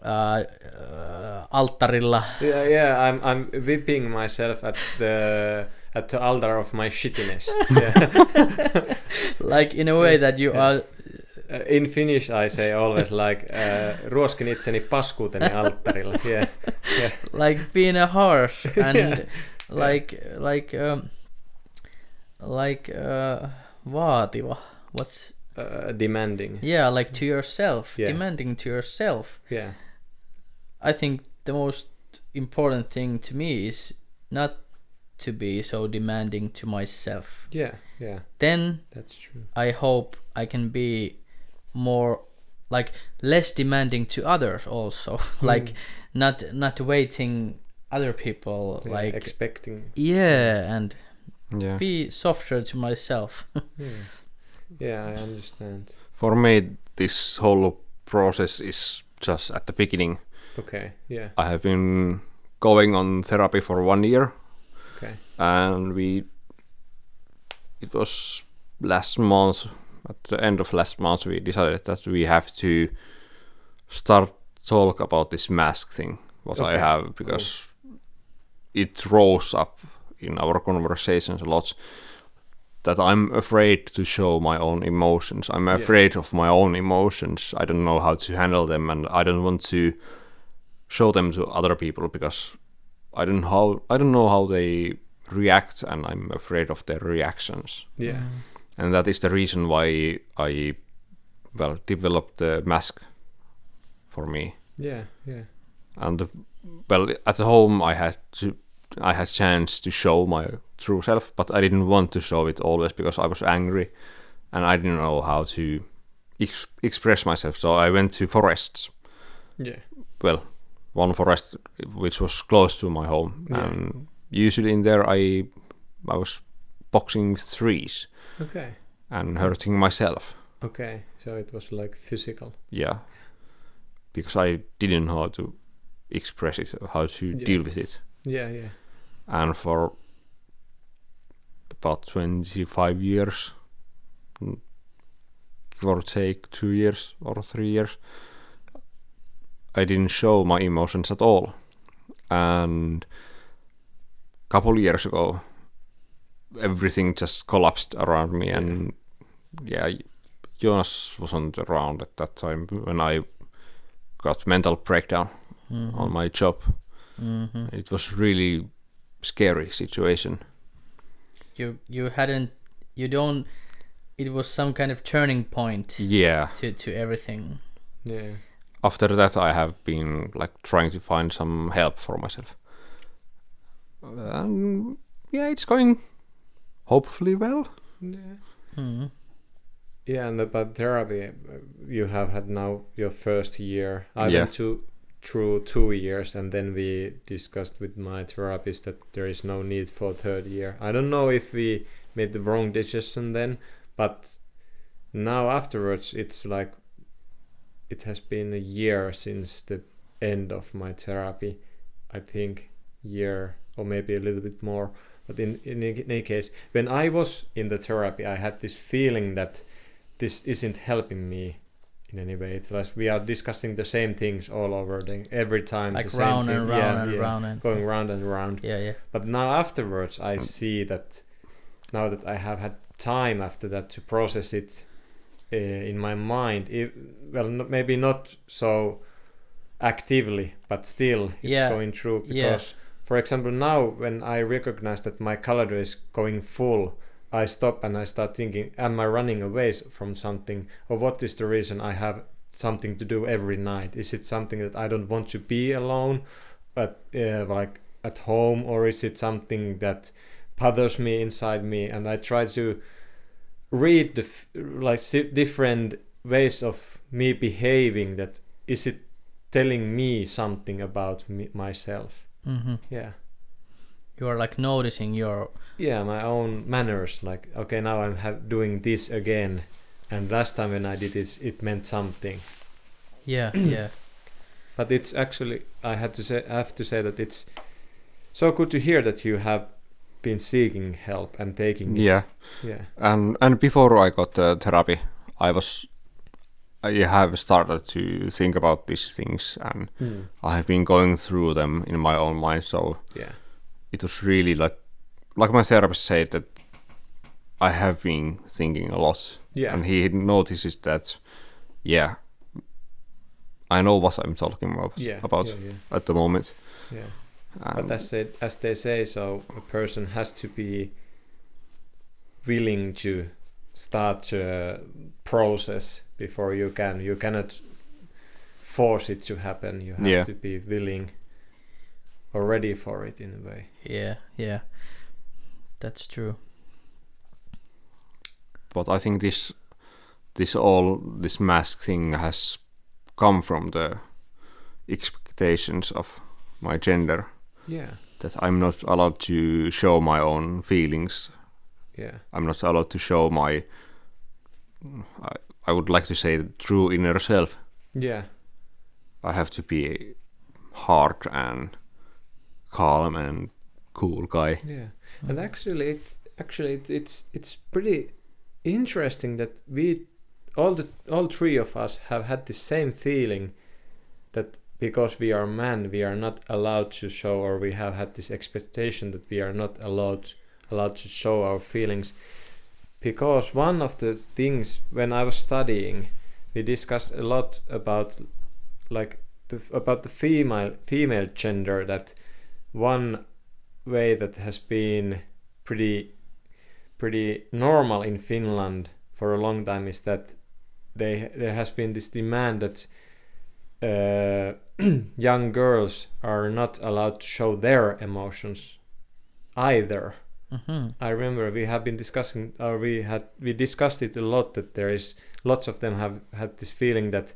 uh, uh, alttarilla
yeah yeah i'm i'm whipping myself at the at the altar of my shittiness yeah
like in a way that you
Yeah.
are
in Finnish I say always like uh, ruoskin itseni paskuuteni alttarilla. Yeah. Yeah.
like being a harsh and
Yeah.
like like um, like uh, vaativa what's
Uh, demanding.
yeah like to yourself
Yeah.
demanding to yourself
Yeah.
I think the most important thing to me is not to be so demanding to myself
Yeah. Yeah.
then
That's true.
I hope I can be more like less demanding to others also hmm. like not not waiting other people
Yeah,
like
expecting.
yeah and
Yeah.
be softer to myself
Yeah. Yeah, I understand.
For me, this whole process is just at the beginning.
Okay. Yeah.
I have been going on therapy for one year,
Okay.
and we. It was last month, at the end of last month, we decided that we have to start talk about this mask thing. What I have because it rose up in our conversations a lot, that I'm afraid to show my own emotions. I'm
Yeah.
afraid of my own emotions. I don't know how to handle them, and I don't want to show them to other people because I don't how I don't know how they react, and I'm afraid of their reactions.
Yeah. Mm.
And that is the reason why I, well, developed the mask for me.
Yeah. Yeah.
And the, well, at home I had to, I had chance to show my true self, but I didn't want to show it always because I was angry, and I didn't know how to ex- express myself. So I went to forests.
Yeah.
Well, one forest which was close to my home,
Yeah.
and usually in there I, I was boxing with trees
Okay.
and hurting myself.
Okay. So it was like physical.
yeah because i didn't know how to express it how to
Yeah.
deal with it
Yeah. Yeah.
and for about 25 years mm, give or take two years or three years i didn't show my emotions at all and a couple years ago everything just collapsed around me and yeah jonas wasn't around at that time when i got mental breakdown
Mm-hmm.
on my job
hmm
it was really scary situation
You you hadn't you don't. It was some kind of turning point
yeah
to to everything.
Yeah.
After that i have been like trying to find some help for myself and yeah it's going hopefully well
Yeah.
Mm.
Yeah, and about therapy, uh, you have had now your first year. I
Yeah.
went to through two years, and then we discussed with my therapist that there is no need for third year. I don't know if we made the wrong decision then, but now afterwards, it's like it has been a year since the end of my therapy. I think year or maybe a little bit more. But in in any any case, when I was in the therapy, I had this feeling that this isn't helping me in any way. It's like we are discussing the same things all over the, every time.
Like
the same
round
thing.
and round
yeah,
and
yeah,
round and
going round and round.
Yeah, yeah.
But now afterwards, I see that now that I have had time after that to process it uh, in my mind. It, well, n- maybe not so actively, but still it's
Yeah,
going through
yeah.
because, for example, now when I recognize that my calendar is going full. I stop and I start thinking, am I running away from something? Or what is the reason I have something to do every night? Is it something that I don't want to be alone, but uh, like at home, or is it something that bothers me inside me? And I try to read the like different ways of me behaving. That is it telling me something about me, myself?
hmm
Yeah.
You are like noticing your
yeah my own manners like okay now i'm have doing this again and last time when i did this it meant something
yeah yeah
but it's actually i had to say i have to say that it's so good to hear that you have been seeking help and taking it.
Yeah.
Yeah.
And and before i got the therapy i was i have started to think about these things and hmm. i have been going through them in my own mind. So
yeah.
it was really like like my therapist said that i have been thinking a lot.
Yeah.
And he notices that yeah i know what i'm talking about
yeah.
about
yeah, yeah,
at the moment.
Yeah.
Um,
but as it, as they say so a person has to be willing to start a process before you can you cannot force it to happen you have
Yeah.
to be willing or ready for it in a way
yeah yeah. That's true.
but I think this this all this mask thing has come from the expectations of my gender
yeah
that I'm not allowed to show my own feelings.
yeah
I'm not allowed to show my I, I would like to say true inner self.
yeah
I have to be hard and calm and cool guy.
yeah and actually it actually it, it's it's pretty interesting that we all the all three of us have had the same feeling that because we are men we are not allowed to show or we have had this expectation that we are not allowed allowed to show our feelings. Because one of the things when I was studying, we discussed a lot about like the, about the female female gender that one way that has been pretty pretty normal in Finland for a long time is that they there has been this demand that uh, young girls are not allowed to show their emotions either.
hmm
I remember we have been discussing, or we had we discussed it a lot that there is lots of them have had this feeling that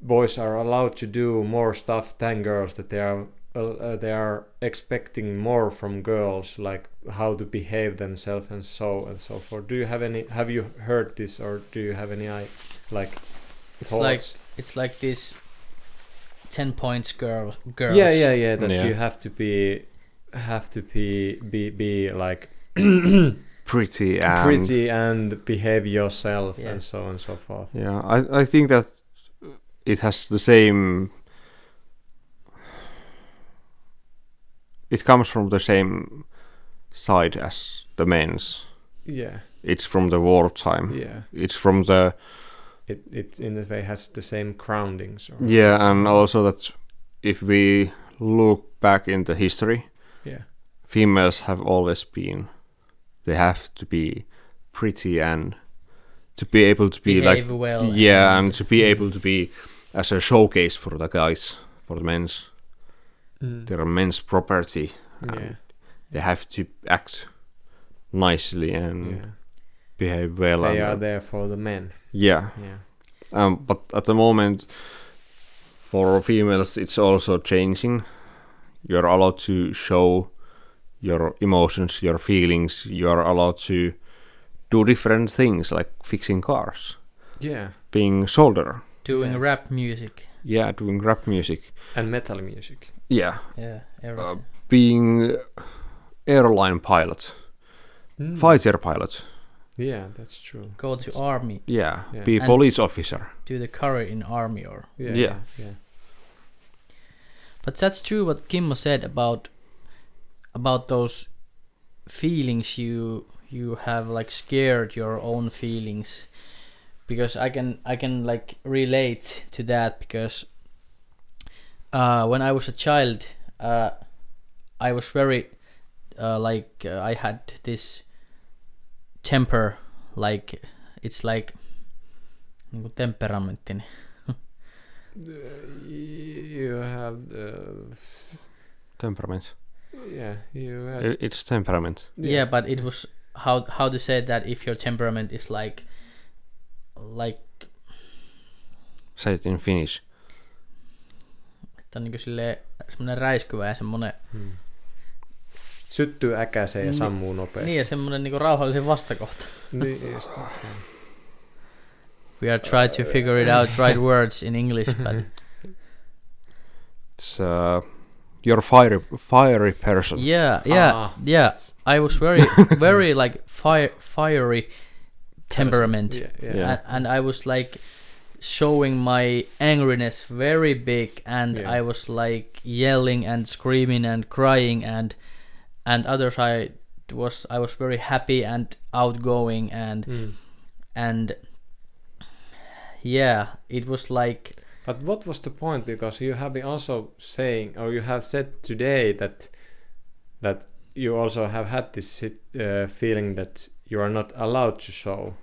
boys are allowed to do more stuff than girls. That they are uh, they are expecting more from girls, like how to behave themselves and so and so forth. Do you have any? Have you heard this, or do you have any i- like?
It's like it's like this. Ten points, girl. Girls.
yeah, yeah, yeah. That
Yeah.
you have to be have to be be be like
Pretty and
pretty and behave yourself
Yeah.
and so on and so forth.
Yeah, I I think that it has the same. It comes from the same side as the men's.
Yeah,
It's from the wartime.
yeah.
It's from the
It it in a way has the same groundings. Or
yeah, and also that if we look back in the history,
yeah,
females have always been. They have to be pretty and to be able to be
Behave
like
well.
yeah, and to be able to be as a showcase for the guys, for the men's.
Mm.
They're men's property. and
yeah,
They have to act nicely and
yeah.
behave well.
They
and,
are there for the men.
Yeah,
Yeah,
um, but at the moment, for females, it's also changing. You're allowed to show your emotions, your feelings. You're allowed to do different things like fixing cars,
yeah,
being soldier.
Doing
Yeah.
rap music.
Yeah, doing rap music.
and metal music.
Yeah,
Yeah, everything.
being airline pilot,
Mm.
fighter pilot.
Yeah, that's true.
Go to army.
Yeah,
Yeah.
be
And-
police officer.
Do the career in army or.
Yeah,
Yeah.
yeah.
But that's true what Kimmo said about about those feelings you you have like scared your own feelings because I can I can like relate to that because uh, when I was a child uh, I was very uh, like uh, I had this temper like it's like niinku temperamenttini
You have the
Temperament.
yeah. You had
I- It's temperament.
yeah. but it was how how to say that if your temperament is like like
Say it in Finnish.
että on niinku silleen semmonen räiskyvä ja semmonen
Hmm. Syttyy äkäiseen ja
Ni-
sammuu nopeasti.
niin ja semmonen niinku rauhallisen vastakohta.
Niin, just, yeah.
We are trying to figure it out right words in English but
It's uh, you're fiery, fiery person.
yeah yeah
Ah.
yeah I was very very like fire fiery temperament
Yeah, yeah.
Yeah.
and, and I was like showing my angriness very big and
Yeah.
I was like yelling and screaming and crying and and other side was I was very happy and outgoing and
Mm.
and yeah it was like
But what was the point? Because you have been also saying, or you have said today that that you also have had this uh, feeling that you are not allowed to show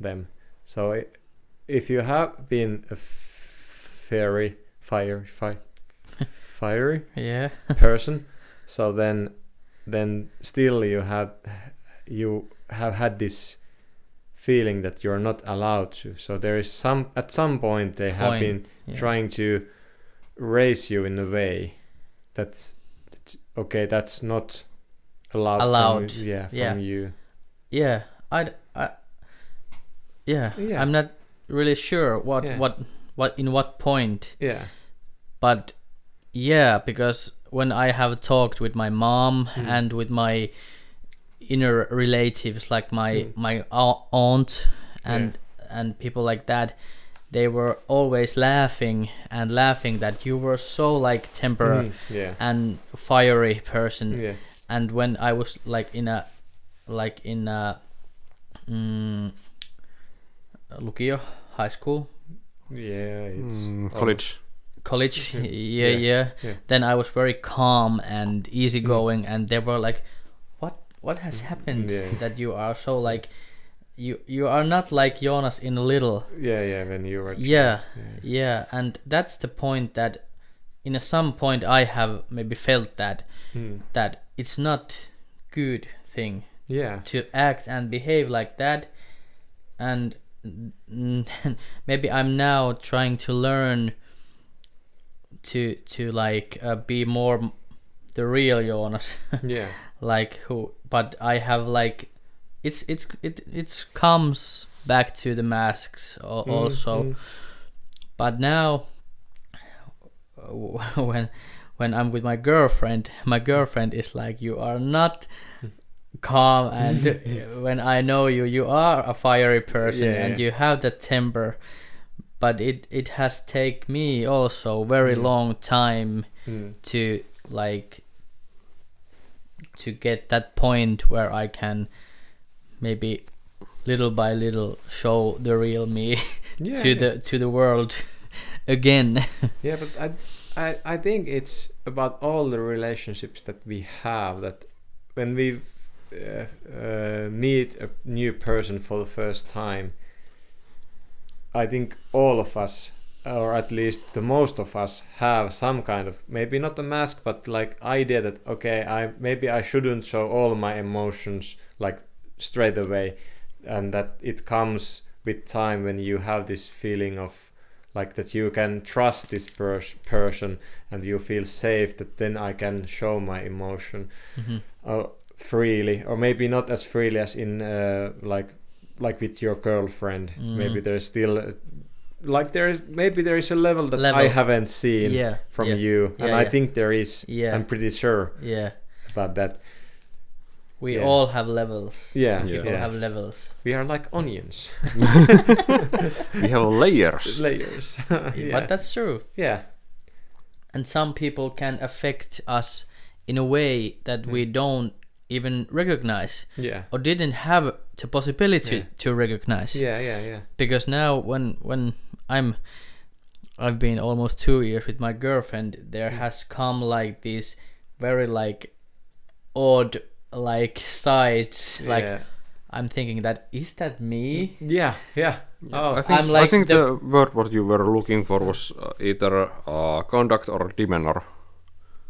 them. So if you have been a fairy, fire, fi- fiery
yeah
person, so then then still you have you have had this feeling that you're not allowed to. So there is some at some point they have been
yeah.
trying to raise you in a way that's, that's okay that's not allowed,
Allowed,
from, yeah from
yeah.
you
yeah I I yeah,
Yeah.
I'm not really sure what
Yeah.
what what in what point
yeah
but yeah because when i have talked with my mom
Mm.
and with my inner relatives like my
Mm.
my aunt and and people like that they were always laughing and laughing that you were so like temper
Mm, yeah
and fiery person
yeah
and when i was like in a like in a mm, lukio, high school,
Yeah, it's
Mm,
almost-
college.
College.
Yeah.
Yeah, yeah.
Yeah.
Then I was very calm and easygoing, and they were like, "What? What has happened
Mm. Yeah.
that you are so like?" You you are not like Jonas in a little.
Yeah, yeah. When you were.
Yeah,
yeah.
and that's the point that, in a some point, I have maybe felt that
Mm.
that it's not good thing
Yeah.
to act and behave like that, and mm, maybe I'm now trying to learn to to like uh, be more the real Jonas,
Yeah.
like who. But I have like, it's it's it it comes back to the masks
Mm,
also
mm.
but now when when i'm with my girlfriend my girlfriend is like you are not calm and when i know you you are a fiery person
Yeah,
and you have that temper but it it has take me also very
Mm.
long time
Mm.
to like to get that point where i can maybe little by little show the real me
Yeah,
to
yeah.
the to the world again.
Yeah, but I, I, I think it's about all the relationships that we have. That when we uh, uh, meet a new person for the first time, I think all of us, or at least the most of us, have some kind of maybe not a mask, but like idea that okay, I maybe I shouldn't show all my emotions like straight away, and that it comes with time when you have this feeling of like that you can trust this pers- person and you feel safe that then I can show my emotion
Mhm.
uh, freely or maybe not as freely as in uh, like like with your girlfriend
Mhm.
maybe there's still like there is maybe there is a level that I haven't seen
Yeah,
from
yeah,
you and
yeah,
I think there is
Yeah.
I'm pretty sure
Yeah,
about that
we
Yeah.
all have levels.
yeah
Yeah.
People
yeah.
have levels.
we are like onions
We have layers.
layers yeah
But that's true.
yeah
And some people can affect us in a way that we don't even recognize
yeah
or didn't have the possibility
Yeah.
to recognize.
yeah yeah yeah
Because now when when I'm I've been almost 2 years with my girlfriend, there
Mm.
has come like this very like odd like sides like
yeah.
I'm thinking that is that me?
yeah yeah oh
I think,
I'm like I
think
the-
the, word what you were looking for was uh, either uh, conduct or demeanor.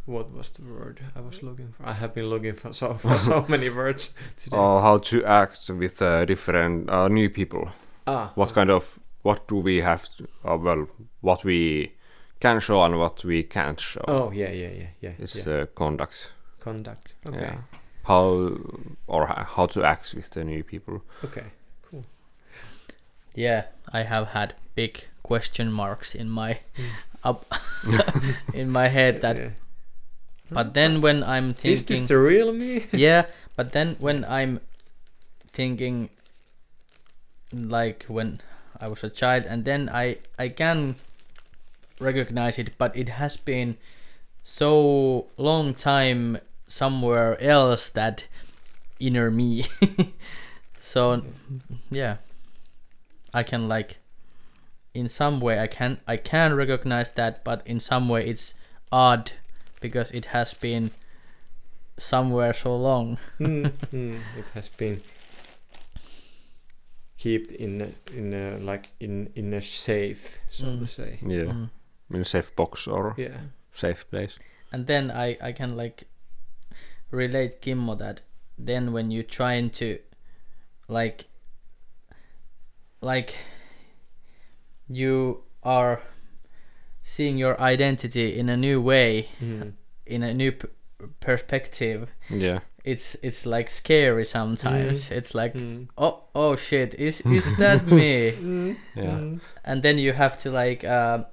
What was the word I was looking for? I have been looking for so for so many words today.
Uh, how to act with uh, different uh, new people.
ah,
What kind of what do we have? To, uh, well, what we can show and what we can't show.
oh yeah, yeah, yeah, yeah.
It's
yeah.
uh, conduct.
Conduct. Okay,
Yeah. How or how to act with the new people.
okay. Cool.
Yeah, I have had big question marks in my up in my head that
Yeah.
But then when I'm thinking
Is this the real me?
yeah but then when i'm thinking like when i was a child and then i i can recognize it but it has been so long time somewhere else that inner me. So yeah. I can like in some way i can i can recognize that but in some way it's odd because it has been somewhere so long
Mm, mm, it has been kept in a, in a, like in in a safe, so to
Mm.
say.
Yeah.
Mm.
In a safe box or
Yeah.
safe place.
and then I I can like relate Kimmo that then when you're trying to like like you are seeing your identity in a new way
Mm.
in a new p- perspective
Yeah.
it's it's like scary sometimes it's like
Mm.
oh oh shit is is that me
Mm.
Yeah.
Mm.
and then you have to like um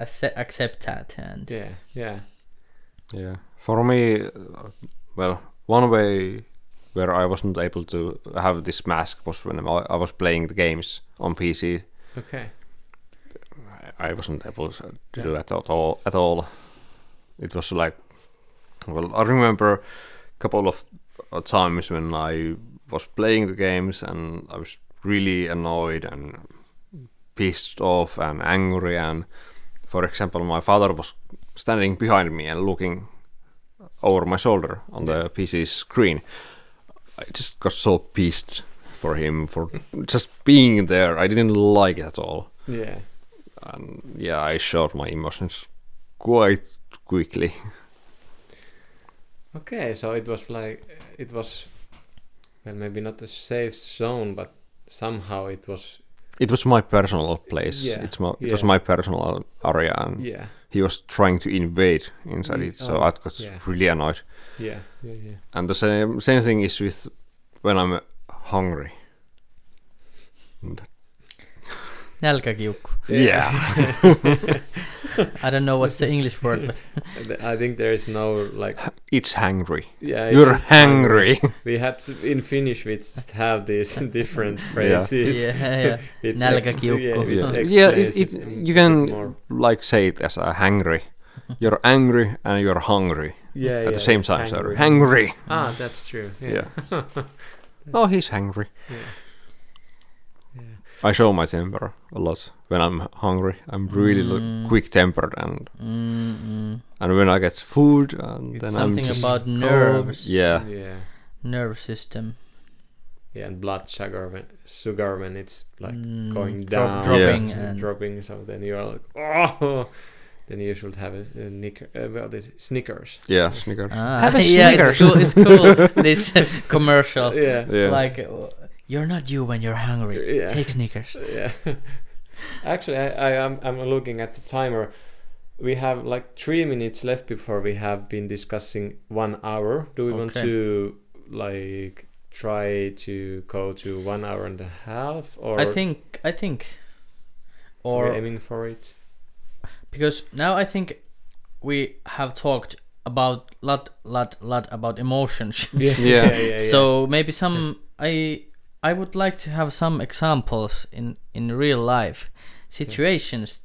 accept, accept that and
Yeah. Yeah.
Yeah. For me, uh, well, one way where I wasn't able to have this mask was when I I was playing the games on PC.
Okay.
I- wasn't able to
Yeah.
do that at all. At all. It was like, well, I remember a couple of times when I was playing the games and I was really annoyed and pissed off and angry and for example my father was standing behind me and looking over my shoulder on the PC screen. I just got so pissed for him for just being there. I didn't like it at all.
Yeah.
And yeah, I showed my emotions quite quickly.
Okay, so it was like it was well maybe not a safe zone, but somehow it was
It was my personal place.
Yeah,
It's my, it was my personal area, and
yeah,
he was trying to invade inside it. So
oh,
I got
yeah.
really annoyed.
yeah, yeah, yeah.
And the same same thing is with when I'm hungry.
Nälkäkiukku.
Yeah.
I don't know what's the English word, but
I think there is no like
it's hangry.
yeah. it's
You're
just
hangry.
We had to, in Finnish we just have these different phrases.
yeah, yeah.
It's
Nälkäkiukku.
yeah,
yeah,
it's
yeah. It, it, you can
more.
like say it as a hangry. You're angry and you're hungry
yeah,
at
yeah,
the same time. So
hangry.
hangry.
Ah, that's true. Yeah.
Yeah. Oh, he's hungry.
yeah. Yeah.
I show my temper a lot when I'm hungry. I'm really
Mm.
like, quick-tempered, and
Mm-mm.
and when I get food, and
It's
then
something
I'm just
about nerves.
yeah,
Yeah.
Nerve system.
Yeah, and blood sugar when sugar when it's like
Mm,
going
drop-
down,
dropping
and
and
dropping. So then you're like, oh, then you should have a, a knicker, uh, well, this Snickers.
yeah, Snickers.
Ah,
Have a
yeah, it's
Snickers.
cool. It's cool. this commercial,
Yeah,
Yeah,
like, uh, you're not you when you're hungry.
yeah,
Take Snickers.
yeah. Actually, I, I am I'm looking at the timer. We have like three minutes left before we have been discussing one hour. Do we want to like try to go to one hour and a half, or
I think. I think.
we're
Or
aiming for it?
because now I think we have talked about lot, lot, lot about emotions.
Yeah,
Yeah.
So maybe some I I would like to have some examples in in real life situations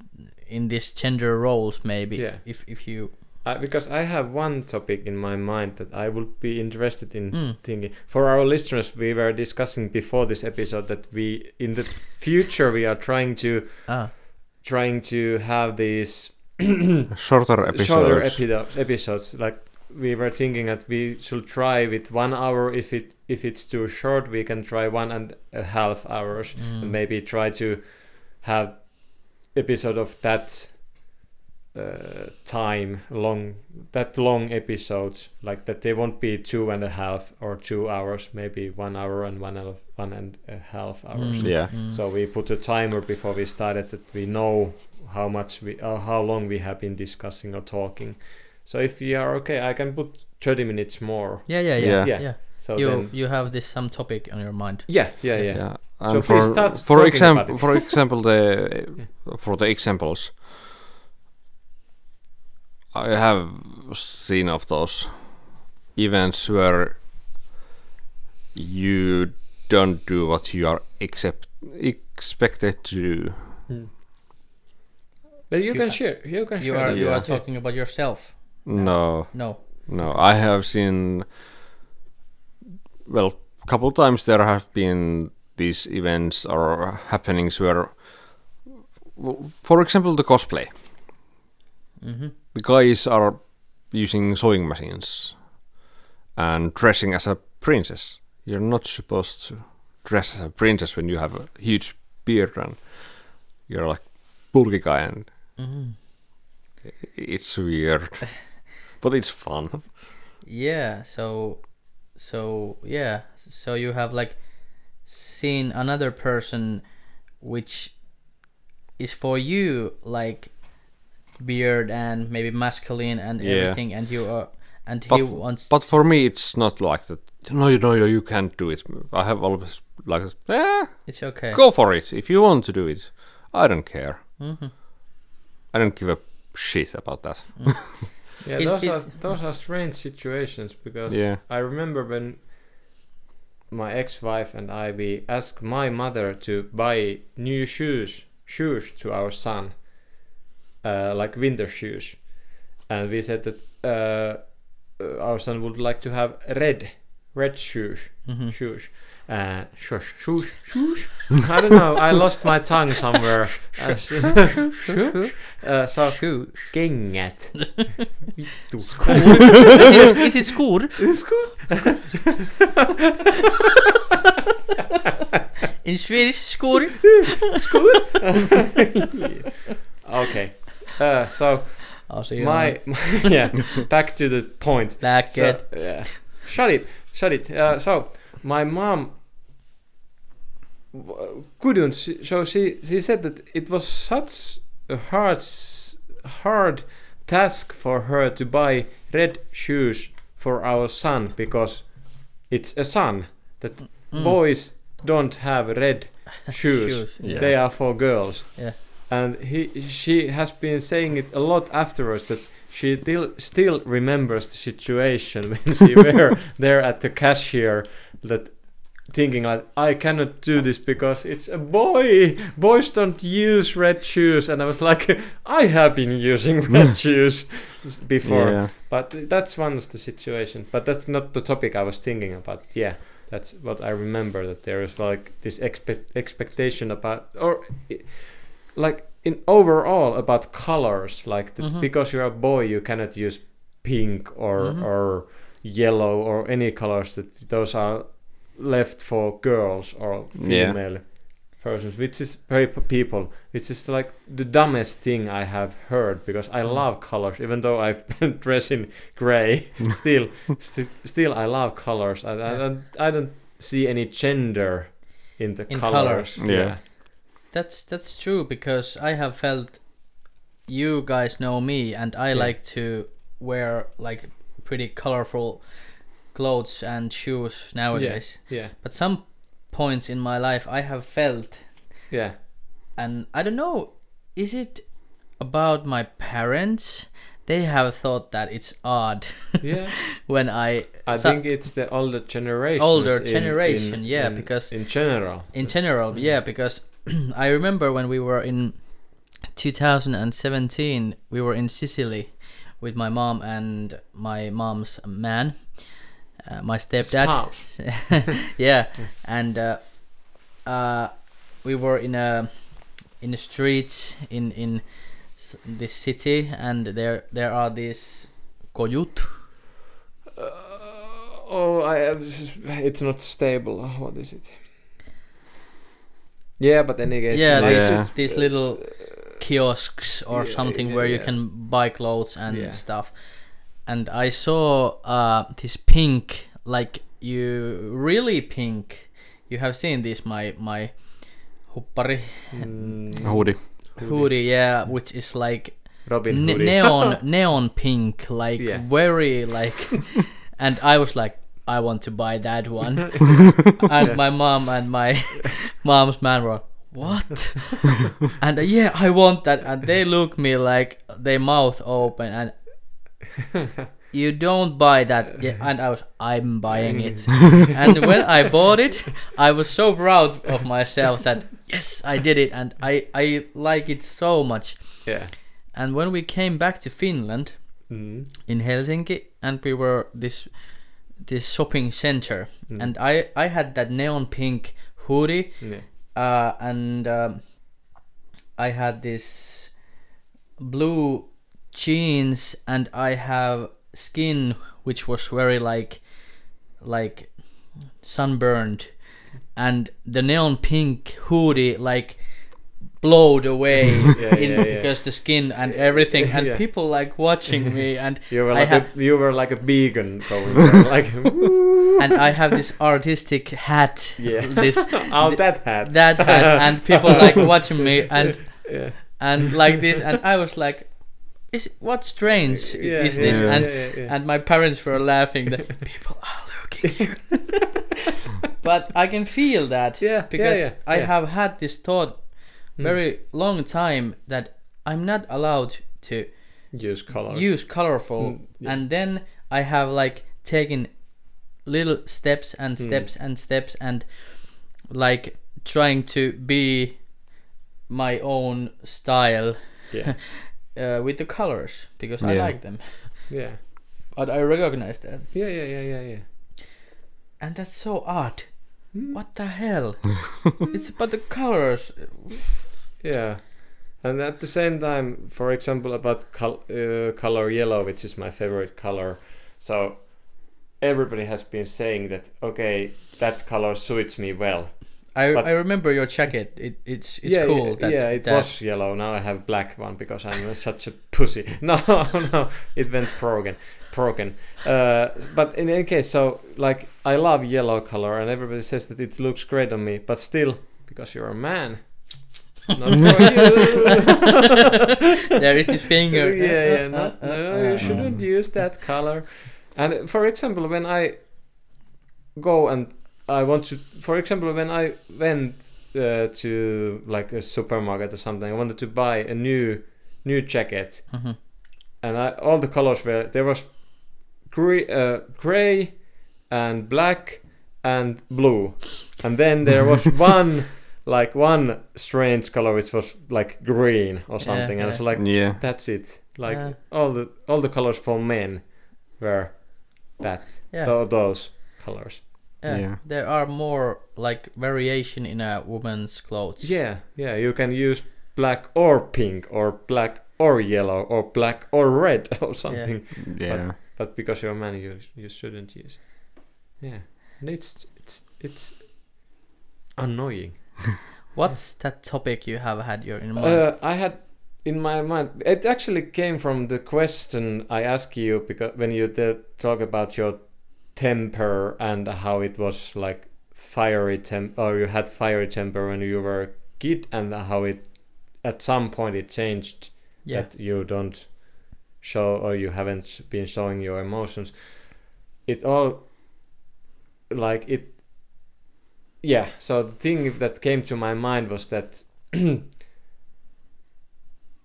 in this gender roles maybe
Yeah.
if if you
Uh, because I have one topic in my mind that I would be interested in
Mm.
thinking. For our listeners, we were discussing before this episode that we, in the future, we are trying to
ah
trying to have these
shorter episodes.
shorter episodes. Episodes like we were thinking that we should try with one hour. If it if it's too short, we can try one and a half hours,
mm,
and maybe try to have episode of that uh, time long that long episodes like that they won't be two and a half or two hours maybe one hour and one and one and a half hours
mm,
Yeah.
mm.
so we put a timer before we started that we know how much we or how long we have been discussing or talking so if you are okay i can put 30 minutes more.
Yeah yeah yeah.
Yeah.
yeah,
so
you
then
you have this some topic on your mind.
Yeah yeah yeah,
Yeah.
So
And
please
for
start
for example, for example, the for the examples, I have seen of those events where you don't do what you are accept, expected to do. Hmm.
but you,
You
can
are-
share you can
you
share.
are you
Yeah.
are talking about yourself
No,
no
no, I have seen. Well, a couple times there have been these events or happenings where, for example, the cosplay.
mm-hmm.
the guys are using sewing machines and dressing as a princess. You're not supposed to dress as a princess when you have a huge beard and you're like bulky guy and
Mm-hmm.
it's weird. but it's fun.
yeah so so yeah so you have like seen another person which is for you like beard and maybe masculine and
Yeah.
everything and you are and he
But,
wants
but for me it's not like that. No, you no, you can't do it. I have always like, eh,
it's okay
go for it. If you want to do it, I don't care.
hmm
I don't give a shit about that.
Yeah,
It-
those
it-
are those are strange situations because
Yeah.
I remember when my ex-wife and I we asked my mother to buy new shoes shoes to our son, uh, like winter shoes, and we said that uh, our son would like to have red red shoes,
Mhm.
shoes, uh, shush, shoes, shoes. I don't know. I lost my tongue somewhere. Uh, s- uh, so
Shoe.
kengät. Vittu.
is, it, is it skur? In Swedish, skur.
okay. Uh, so
I'll see you
my, my yeah. Back to the point.
Black
So,
cat.
yeah. Shut it, shut it. Uh, so my mom couldn't. she- So she she said that it was such a hard hard task for her to buy red shoes for our son because it's a son that
Mm.
boys don't have red shoes.
Shoes,
yeah.
They are for girls.
Yeah.
And he she has been saying it a lot afterwards that she still still remembers the situation when she were there at the cashier that thinking like I cannot do this because it's a boy. Boys don't use red shoes and I was like I have been using red shoes before.
Yeah.
But that's one of the situation. But that's not the topic I was thinking about. Yeah, that's what I remember. That there is like this expect expectation about, or like in overall about colors. Like that
Mhm.
because you're a boy, you cannot use pink or
Mhm.
or yellow or any colors. That those are left for girls or
Yeah.
female persons, which is very people. Which is like the dumbest thing I have heard because I love colors, even though I've dress in gray. still, st- still, I love colors. I, I, don't, I don't see any gender in the
In
colors.
colours.
Yeah.
That's that's true because I have felt you guys know me and I
Yeah.
like to wear like pretty colorful clothes and shoes nowadays.
yeah,
But some points in my life I have felt
yeah.
and I don't know is it about my parents they have thought that it's odd
yeah.
when I
I think it's the older generation.
Older generation, yeah, because-
in general,
in general mm. yeah because i remember when we were in 2017 we were in sicily with my mom and my mom's man uh, my stepdad yeah and uh, uh, we were in a in the streets in in this city and there there are these kojut
Uh, oh, I have. It's not stable. What is it? Yeah, but then again,
yeah,
like,
Yeah.
these little kiosks or
Yeah,
something
yeah,
where you can buy clothes and
Yeah.
stuff. And I saw uh, this pink, like you really pink. You have seen this, my my huppari
Mm,
Hoodie.
hoodie, yeah, which is like
Robin
ne- neon neon pink, like
Yeah.
very like. and I was like, I want to buy that one. and my mom and my mom's man were what and uh, yeah i want that and they look me like their mouth open and you don't buy that yeah, and i was i'm buying it and when i bought it i was so proud of myself that yes i did it and i i like it so much
yeah.
and when we came back to finland
Mm.
in helsinki and we were this this shopping center
Mm.
and i i had that neon pink hoodie
Yeah.
Uh, and um, I had this blue jeans, and I have skin which was very like like sunburned, and the neon pink hoodie like blowed away
Yeah,
in
yeah, yeah.
because the skin and everything, and people like watching me, and
You were
I
like
have
a, you were like a vegan going there, like
and I have this artistic hat,
yeah.
this
Out that hat.
that hat, and people like watching me, and
yeah.
and like this and i was like is what strange
Yeah,
is this
yeah,
and and my parents were laughing that people are looking here but i can feel that
Yeah,
because i have had this thought
Mm.
very long time that i'm not allowed to
use color
use colorful
Mm, yeah.
and then i have like taken little steps and
Mm.
steps and steps and like trying to be my own style
yeah.
uh, with the colors because I like them.
Yeah.
But I recognize that.
Yeah. Yeah. Yeah. Yeah. Yeah.
and that's so odd.
Hmm?
What the hell? it's about the colors.
Yeah. And at the same time, for example, about col- uh, color yellow, which is my favorite color. So everybody has been saying that okay, that color suits me well.
I,
But-
I remember your jacket. It, it's it's
yeah,
cool.
Yeah,
that,
yeah, it
that-
was yellow. Now I have black one because I'm such a pussy. No, no, it went broken, broken. Uh, but in any case, so like I love yellow color, and everybody says that it looks great on me. But still, because you're a man, not for you.
there is this finger.
yeah, yeah. No,
Uh, uh,
no,
uh,
you shouldn't use that color. And for example, when I go and I want to, for example, when I went uh, to like a supermarket or something, I wanted to buy a new new jacket,
Mhm.
and I, all the colors were there was gray, uh, gray and black and blue, and then there was one like one strange color which was like green or something, and I was like,
Yeah.
that's it. Like
Yeah.
all the all the colors for men were that
Yeah.
tho- those colors.
Yeah.
Yeah.
There are more like variation in a woman's clothes.
Yeah, yeah. You can use black or pink or black or yellow or black or red or something.
Yeah.
But because you're a man, you you shouldn't use. It. Yeah, and it's it's it's annoying.
What's that topic you have had your in mind?
Uh, I had in my mind. It actually came from the question I asked you because when you did talk about your temper and how it was like fiery temp or you had fiery temper when you were a kid and how it at some point it changed
yeah.
that you don't show or you haven't been showing your emotions it all like it yeah so the thing that came to my mind was that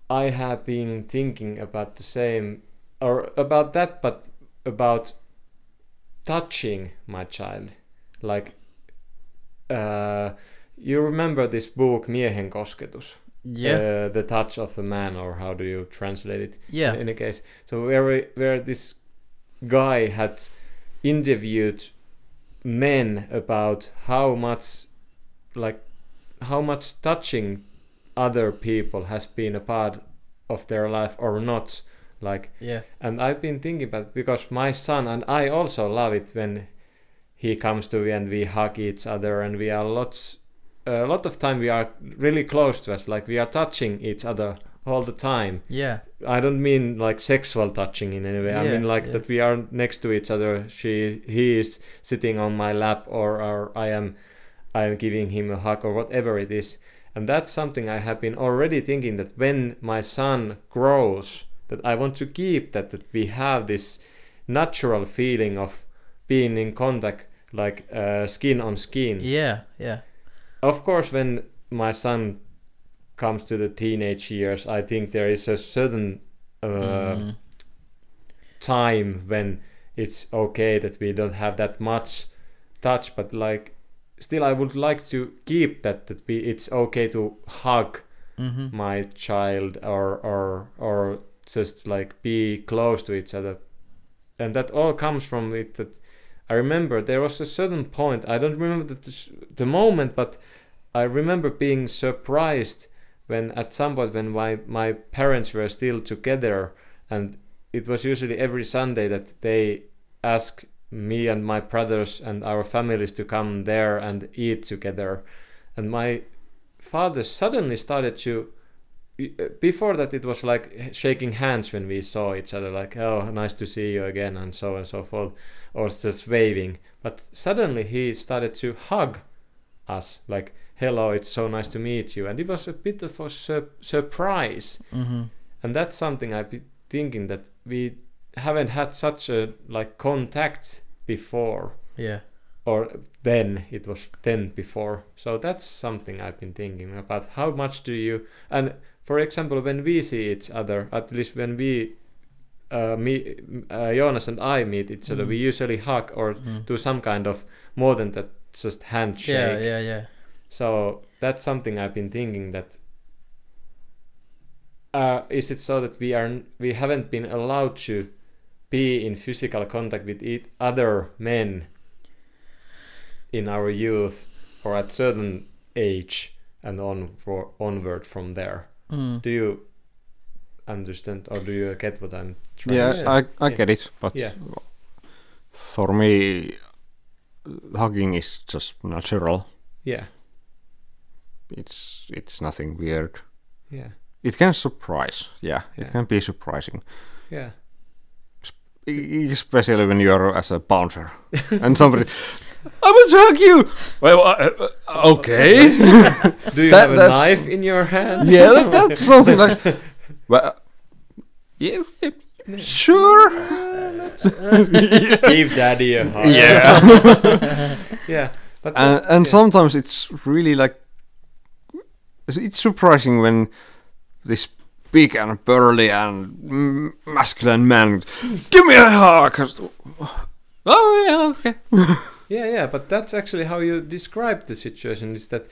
i have been thinking about the same or about that but about touching my child like uh, you remember this book miehen kosketus
yeah.
uh, the touch of a man or how do you translate it
yeah.
in a case so where where this guy had interviewed men about how much like how much touching other people has been a part of their life or not like
yeah.
and I've been thinking about because my son and I also love it when he comes to me and we hug each other and we are lots a lot of time we are really close to us like we are touching each other all the time
Yeah.
I don't mean like sexual touching in any way.
yeah, I
mean like
yeah.
that we are next to each other. She he is sitting on my lap or, or I am I am giving him a hug or whatever it is. And that's something I have been already thinking that when my son grows that I want to keep that that we have this natural feeling of being in contact like uh, skin on skin.
Yeah. Yeah.
Of course when my son comes to the teenage years, I think there is a certain uh,
Mhm.
time when it's okay that we don't have that much touch but like still i would like to keep that that we, it's okay to hug
Mhm.
my child or or or just like be close to each other and that all comes from it that i remember there was a certain point i don't remember the, the moment but i remember being surprised when at some point when my my parents were still together and it was usually every sunday that they ask me and my brothers and our families to come there and eat together. And my father suddenly started to before that it was like shaking hands when we saw each other like oh nice to see you again and so on and so forth or just waving. But suddenly he started to hug us like hello it's so nice to meet you. And it was a bit of a sur- surprise.
Mhm.
and that's something i've been thinking that we haven't had such a like contact before
Yeah.
or then it was then before so that's something i've been thinking about how much do you and for example when we see each other at least when we uh, me, uh, Jonas and I meet each other,
Mm.
we usually hug or
Mm.
do some kind of more than that, just handshake.
Yeah. Yeah. Yeah.
So that's something I've been thinking that uh, is it so that we are we haven't been allowed to be in physical contact with each other men in our youth or at certain age and on for onward from there.
Mm.
Do you understand or do you get what I'm trying
Yeah,
to say?
I, I
Yeah.
get it, but
Yeah.
for me, hugging is just natural.
Yeah,
It's it's nothing weird.
yeah,
It can surprise. Yeah, it can be surprising,
yeah.
Especially when you're as a bouncer and somebody. I want to hug you. Well, uh, uh, okay.
Do you
That-
have a knife in your hand?
yeah, that, that's something like. Well, yeah, yeah, sure.
Give daddy a hug.
Yeah.
yeah. But
and,
that-
and
yeah.
sometimes it's really like it's- it's surprising when this big and burly and masculine man give me a hug. oh yeah okay
Yeah, yeah, but that's actually how you describe the situation is that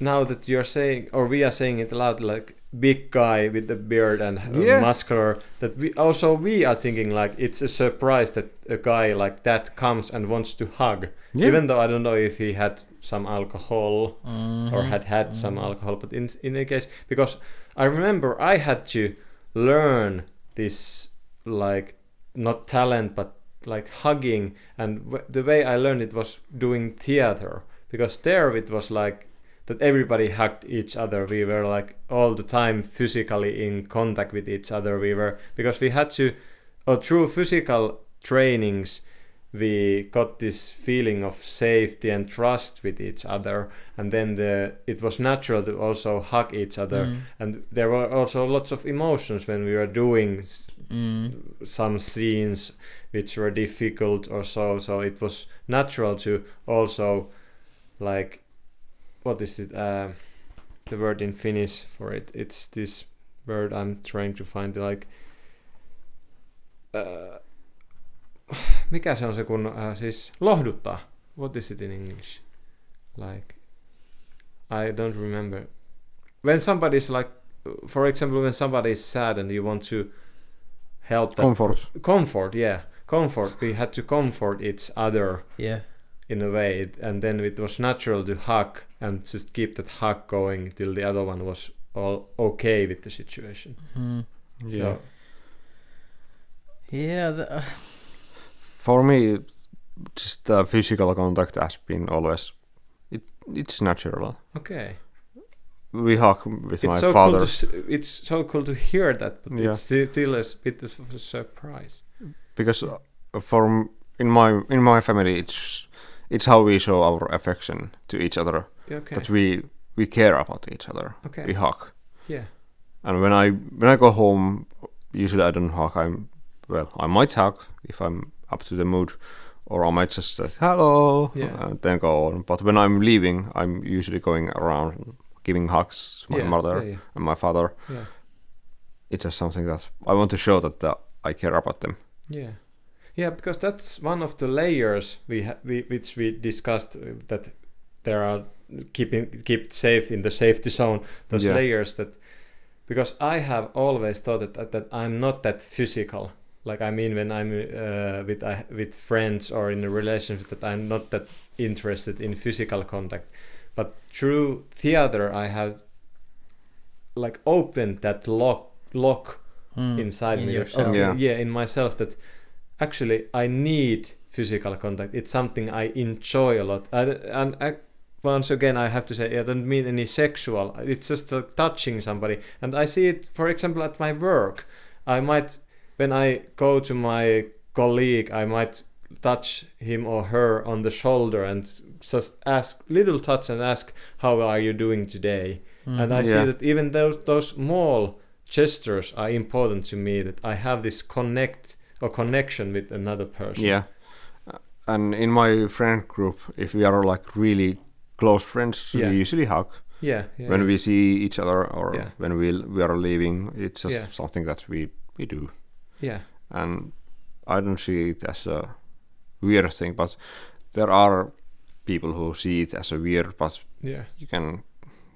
now that you're saying or we are saying it aloud like big guy with the beard and uh,
Yeah.
muscular that we also we are thinking like it's a surprise that a guy like that comes and wants to hug
Yeah.
even though I don't know if he had some alcohol
Mhm.
or had had some alcohol but in in any case because I remember I had to learn this like not talent but like hugging. And w- the way I learned it was doing theater because there it was like that everybody hugged each other. We were like all the time physically in contact with each other. We were because we had to or through physical trainings we got this feeling of safety and trust with each other and then the it was natural to also hug each other
Mm.
and there were also lots of emotions when we were doing
Mm.
some scenes which were difficult or so so it was natural to also like what is it uh, the word in finnish for it it's this word i'm trying to find like uh, mikä se on se kun uh, siis lohduttaa? What is it in english? Like i don't remember. When somebody's like for example when somebody is sad and you want to help that
comfort.
Comfort yeah. Comfort. We had to comfort each other
Yeah.
in a way. It, and then it was natural to hug and just keep that hug going till the other one was all okay with the situation.
Mm.
yeah.
So
Yeah. The, uh,
for me just the physical contact has been always it it's natural.
Okay.
We hug with my
it's so
father.
cool to it's so cool to hear that but
Yeah.
it's still, a bit of a surprise.
Because uh, for in my in my family it's it's how we show our affection to each other.
Okay.
That we we care about each other.
Okay.
We hug.
Yeah.
And when i when i go home usually i don't hug. I'm well i might hug if i'm up to the mood or i might just say hello.
Yeah.
and then go on. But when i'm leaving i'm usually going around giving hugs to my
yeah,
mother
yeah,
and my father. It's just something that i want to show that uh, i care about them.
Yeah, yeah, because that's one of the layers we ha- we which we discussed uh, that there are keeping kept safe in the safety zone. Those layers that because I have always thought that, that I'm not that physical. Like I mean, when I'm uh, with uh, with friends or in a relationship, that I'm not that interested in physical contact. But through theater, I have like opened that lock lock
mm,
inside
in
me.
yourself.
Okay,
Yeah.
yeah, in myself that actually I need physical contact. It's something I enjoy a lot. I, and I, once again, I have to say, I don't mean any sexual. It's just like touching somebody. And I see it, for example, at my work. I might, when I go to my colleague, I might touch him or her on the shoulder and just ask little touch and ask how are you doing today and I see that even those those small gestures are important to me. That I have this connect or connection with another person.
Yeah. Uh, And in my friend group, if we are like really close friends,
Yeah.
we usually hug.
yeah, yeah.
When we see each other or
Yeah.
when we we are leaving, it's just
Yeah.
something that we we do.
Yeah,
And I don't see it as a weird thing, but there are people who see it as a weird, but
yeah,
you can.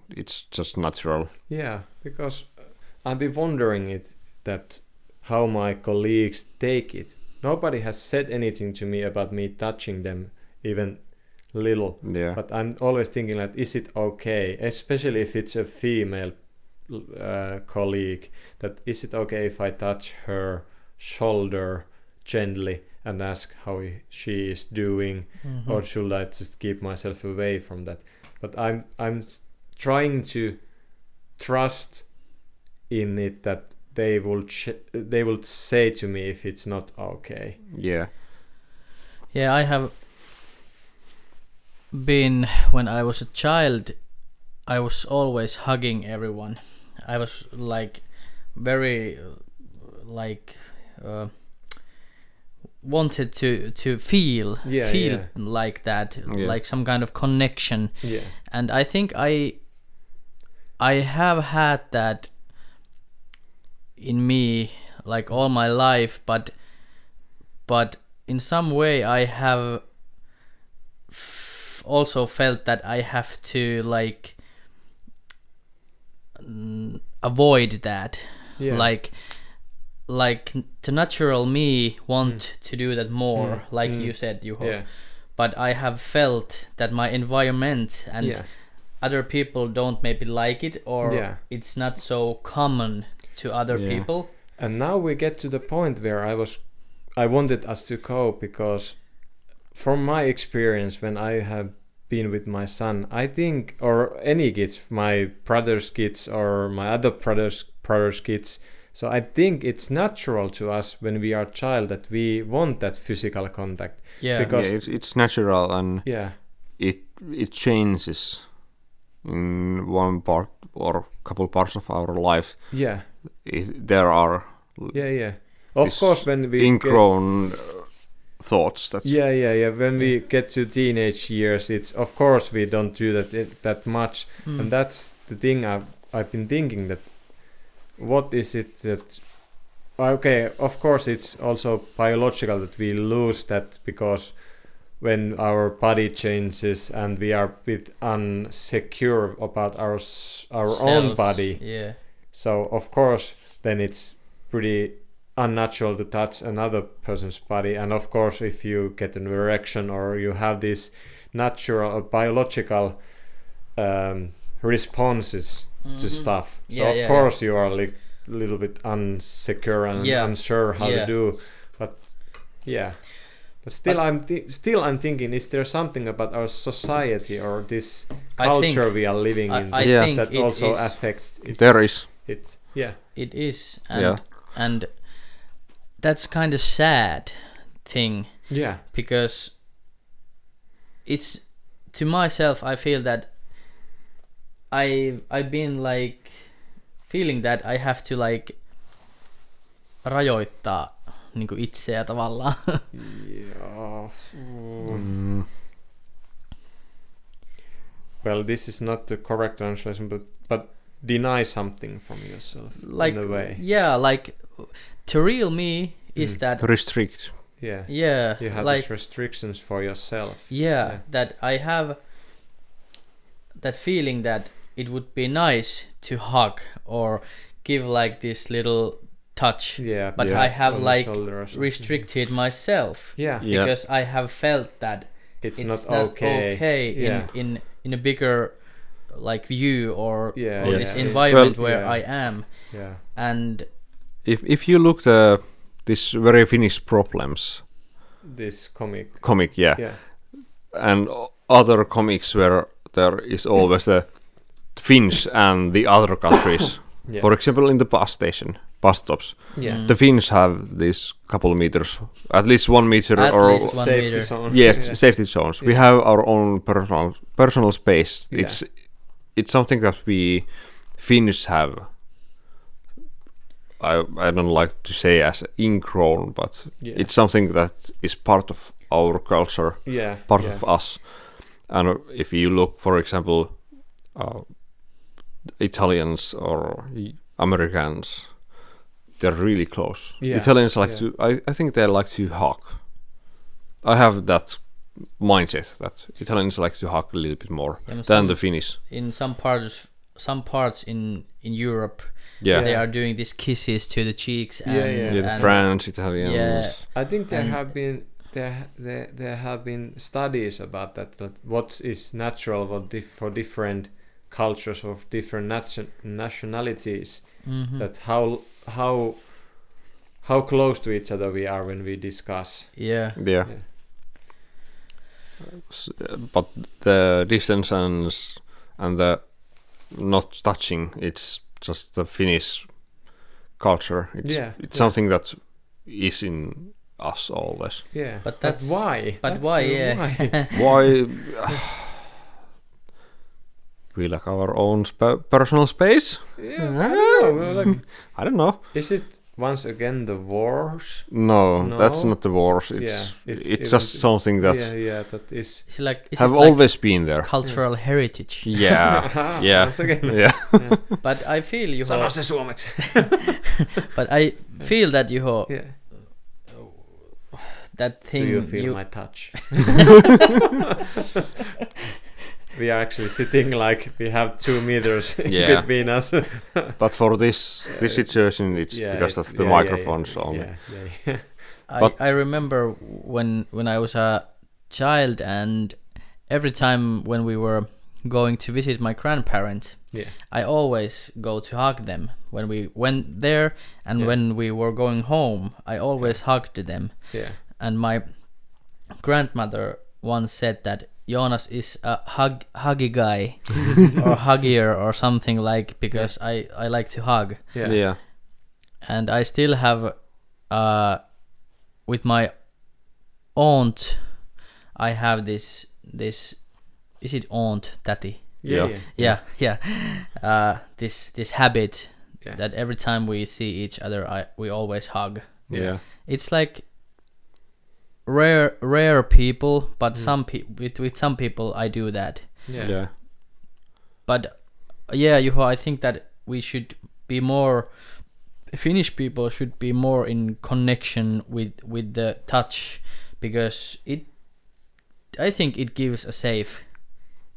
It's just natural.
yeah. Because uh, I've been wondering it that how my colleagues take it. Nobody has said anything to me about me touching them, even little.
Yeah.
But I'm always thinking like, is it okay, especially if it's a female uh, colleague, that is it okay if I touch her shoulder gently and ask how she is doing,
Mhm.
or should I just keep myself away from that? But I'm I'm trying to trust in it that they will ch- they will say to me if it's not okay.
yeah.
Yeah, I have been when I was a child. I was always hugging everyone. I was like very like uh, wanted to to feel
Yeah,
feel
yeah.
like that,
Yeah.
like some kind of connection.
Yeah.
And I think I I have had that in me like all my life, but but in some way I have f- also felt that I have to like avoid that
Yeah.
like like n- the natural me want to do that more
Mm,
like
mm.
you said you
yeah.
but i have felt that my environment and
yeah.
other people don't maybe like it or
Yeah.
it's not so common to other
Yeah.
people
And now we get to the point where I was, I wanted us to go because, from my experience, when I have been with my son, I think, or any kids, my brother's kids or my other brothers brothers' kids. So I think it's natural to us when we are child that we want that physical contact.
yeah
Because-
yeah, it's, it's natural and
Yeah,
it it changes in one part or couple parts of our life.
yeah,
It, there are
yeah, yeah. Of course, when we get-
ingrown uh, thoughts that
Yeah, yeah, yeah. When we get to teenage years, it's of course we don't do that it, that much,
Mm.
and that's the thing I've I've been thinking that what is it that okay, of course it's also biological that we lose that because when our body changes and we are a bit unsecure about our our own body,
yeah
so of course, then it's pretty unnatural to touch another person's body. And of course, if you get an erection or you have these natural or biological um, responses to
Mhm.
stuff, so
Yeah,
of
yeah,
course you are like a little bit unsecure and
Yeah.
unsure how
Yeah.
to do. But yeah. But still,
But-
I'm thi- still I'm thinking: is there something about our society or this culture
think-
we are living
I,
in
I
Yeah.
think
that
it
also
is-
affects it?
there is.
It's yeah,
it is and
Yeah.
and that's kind of sad thing
yeah,
because it's to myself i feel that i i've been like feeling that i have to like rajoittaa niin kuin itseä tavallaan
yeah.
Mm,
Well, this is not the correct translation, but but deny something from yourself
like
in a way.
yeah like to real me is
Mm.
that
restrict.
Yeah,
yeah
you have
like
these restrictions for yourself.
yeah,
Yeah.
that i have that feeling that it would be nice to hug or give like this little touch
Yeah,
But
Yeah.
I have like
shoulder or something.
restricted myself
Yeah,
Yeah.
because I have felt that
it's,
it's,
not,
not,
okay.
okay,
Yeah.
in, in in a bigger like view or,
Yeah,
or
yeah.
this environment
Well,
where
yeah.
I am
Yeah,
and
If if you look the this very Finnish problems
this comic.
comic, yeah,
Yeah,
and other comics where there is always the Finns and the other countries.
yeah,
For example, in the bus station, bus stops,
yeah.
Mm.
the Finns have this couple meters, at least one meter
At
or
least one
Safety
meter.
zone.
yes,
yeah.
safety zones. We have our own personal personal space.
Yeah.
It's it's something that we Finns have. I I don't like to say as ingrown, but
Yeah.
it's something that is part of our culture,
yeah,
part
yeah.
of us. And if you look, for example, uh, Italians or Americans, they're really close.
Yeah,
Italians like
yeah.
to. I, I think they like to hug. I have that mindset that Italians like to hug a little bit more
Yeah,
than
some-
the Finnish.
in some parts some parts in in Europe
Yeah,
they are doing these kisses to the cheeks and,
Yeah, yeah.
yeah, the
and
French, Italians. Yeah.
I think there
And-
have been there there there have been studies about that that what is natural what dif- for different cultures of different nation- nationalities
Mhm.
that how how how close to each other we are when we discuss
yeah.
Yeah.
Yeah.
S- But the distance and and the not touching, it's just the Finnish culture. It's,
Yeah,
it's
yeah.
something that is in us always.
yeah
But that's-
why
but
That's
why, yeah.
why.
Why? we like our own sp- personal space.
yeah I don't know, like,
I don't know.
is it once again the wars
No, that's not the wars. It's
Yeah,
it's,
it's even-
just something that
yeah, yeah, that is,
is like is
have
like
always been there.
cultural heritage?
Yeah, yeah,
once again
yeah.
But I feel you
sano se suomeksi
but I feel that you
yeah
that thing.
do
thing
you feel my touch we are actually sitting like we have two meters
Yeah.
between us
But for this this uh, situation, it's
Yeah,
because
it's-
of the
yeah, yeah,
microphones
yeah,
only.
yeah, yeah, yeah.
I, I remember when when I was a child and every time when we were going to visit my grandparents
Yeah.
I always go to hug them when we went there and
Yeah.
when we were going home I always hugged them
yeah
and my grandmother once said that Jonas is a hug huggy guy or huggier or something like because I I like to hug
yeah
Yeah,
and I still have uh with my aunt I have this this is it aunt tatty
yeah,
Yeah.
yeah.
yeah yeah uh this this habit
Yeah.
that every time we see each other I we always hug
yeah,
Yeah.
it's like rare rare people but
Mm.
some people with, with some people I do that.
Yeah.
Yeah,
but yeah you I think that we should be more Finnish people should be more in connection with with the touch because it I think it gives a safe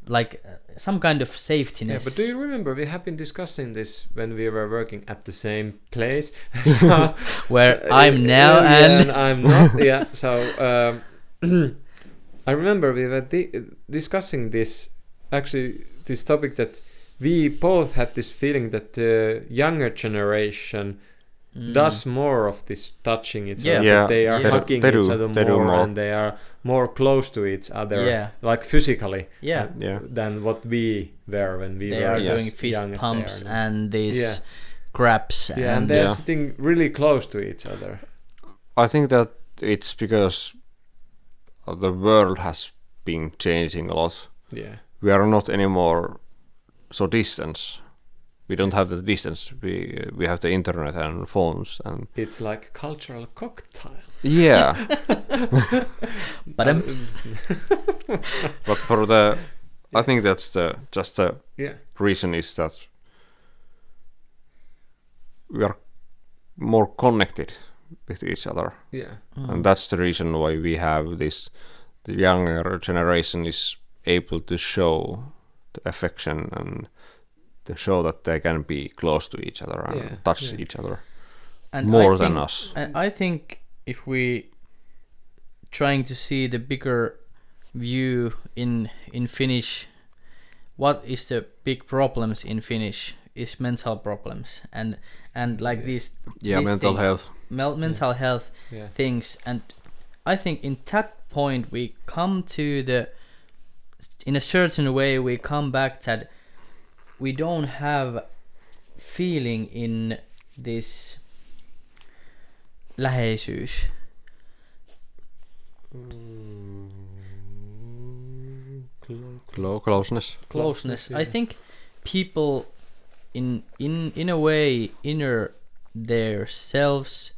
like some kind of safetyness
Yeah, but do you remember we have been discussing this when we were working at the same place? So-
where
so,
I'm now
yeah,
and
I'm not. Yeah, so um, I remember we were di- discussing this actually this topic that we both had this feeling that the younger generation
Mm.
does more of this touching each
Yeah.
other.
Yeah,
they are
they do-
hugging
they
each other
they do
more,
more.
and they are more close to each other,
Yeah.
like physically,
yeah
uh,
Yeah.
than what we were when we
they
were
are doing fist
young
pumps
are now.
and these
Yeah.
grabs
yeah, and
and
they're
Yeah.
sitting really close to each other.
I think that it's because the world has been changing a lot.
Yeah,
We are not anymore so distance. We don't have the distance. We we have the internet and phones and
it's like cultural cocktail.
yeah.
but um,
but for the, I think that's the just the
yeah,
reason is that we are more connected with each other,
yeah,
Mm.
and that's the reason why we have this. The younger generation is able to show the affection and to show that they can be close to each other and
Yeah,
touch
yeah.
each other
and I
more than
think-
us.
I I think if we trying to see the bigger view in in Finnish, what is the big problems in Finnish is mental problems and and like
Yeah.
these
Yeah,
these
mental
thing-
health.
mel- mental health
yeah,
things and I think in that point we come to the in a certain way we come back to that we don't have feeling in this läheisyys
Clo- closeness.
closeness
yeah.
i think people in in in a way inner their selves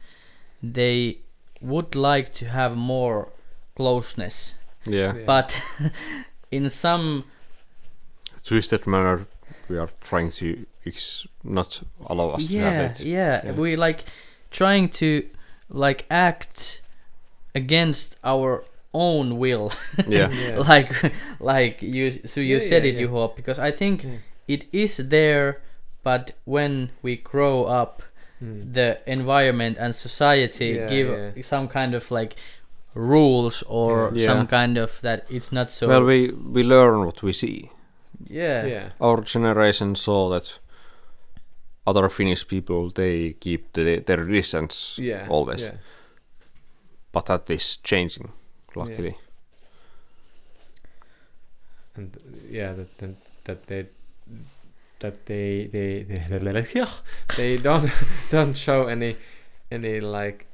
they would like to have more closeness
Yeah.
Yeah.
but in some
Twisted manner, we are trying to ex- not allow us to have it.
yeah
Yeah.
we like trying to like act against our own will
Yeah.
yeah.
like like you so you
Yeah,
said
yeah,
it
yeah.
you hope because i think
Yeah.
it is there but when we grow up
Mm.
the environment and society
Yeah,
give
yeah.
some kind of like rules or
Yeah.
some kind of that it's not so.
well, we we learn what we see.
Yeah.
yeah,
Our generation saw that other Finnish people they keep the, their distance
yeah,
always,
Yeah.
but that is changing, luckily.
and yeah that that, that they that they they they, they don't don't show any any like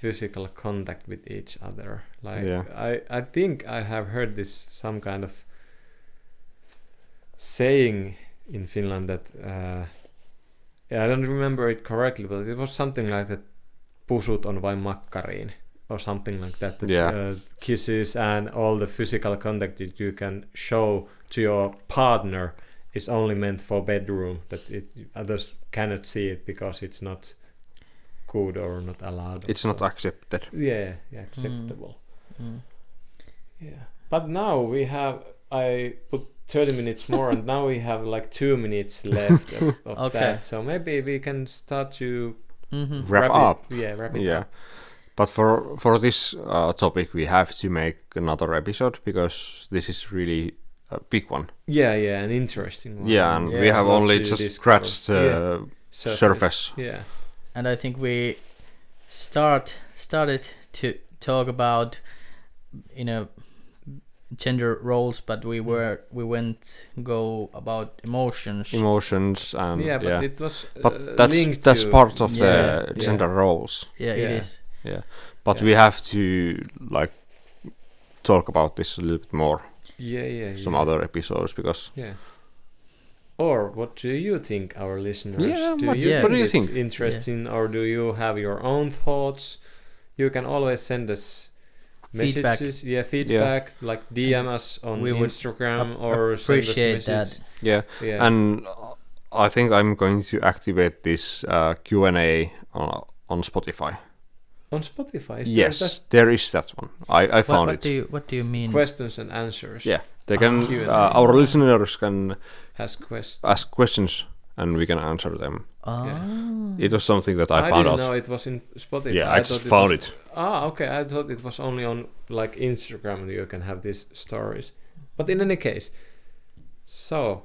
physical contact with each other like
Yeah.
i i think i have heard this some kind of saying in finland that uh yeah, i don't remember it correctly but it was something like that pusut on vain makkariin or something like that, that
Yeah.
uh, kisses and all the physical contact that you can show to your partner is only meant for bedroom that it others cannot see it because it's not good or not allowed or
It's not accepted.
yeah yeah acceptable
Mm.
yeah but now we have i put 30 minutes more and now we have like two minutes left of, of
Okay.
that so maybe we can start to
hmm
Wrap
it,
up.
yeah wrap it
Yeah.
up
But for for this uh, topic, we have to make another episode because this is really a big one.
yeah yeah an interesting one
Yeah, and
Yeah.
we have only just
discover.
scratched the
Yeah.
surface.
yeah
And I think we start started to talk about you know gender roles, but we
Mm.
were we went go about emotions.
emotions and
yeah
yeah.
but it was
But
uh,
that's
linked
that's
to,
part of
Yeah.
the
Yeah.
gender roles.
yeah,
Yeah.
it is.
But
Yeah.
we have to like talk about this a little bit more
yeah yeah
some
yeah.
other episodes because
Yeah. Or what do you think, our listeners?
Yeah,
do
what-
you
yeah.
what do you
it's
think?
interesting, or do you have your own thoughts? You can always send us
Feedback.
messages, yeah, feedback, like DM us on
We
Instagram
ap-
or
appreciate
send us
that.
yeah,
Yeah,
and I think I'm going to activate this uh, Q and A on on Spotify.
on Spotify. Is there
Yes, there is that one. I I
What,
found
what
it.
do you what do you mean?
questions and answers.
Yeah, they can.
Ah.
Uh, our listeners can
Ask questions.
ask questions and we can answer them.
Ah.
It was something that I,
I,
found
didn't
out.
know it was in Spotify.
yeah, I, just
thought
found
was-
it.
Ah, okay. I thought it was only on like Instagram you can have these stories. But in any case, so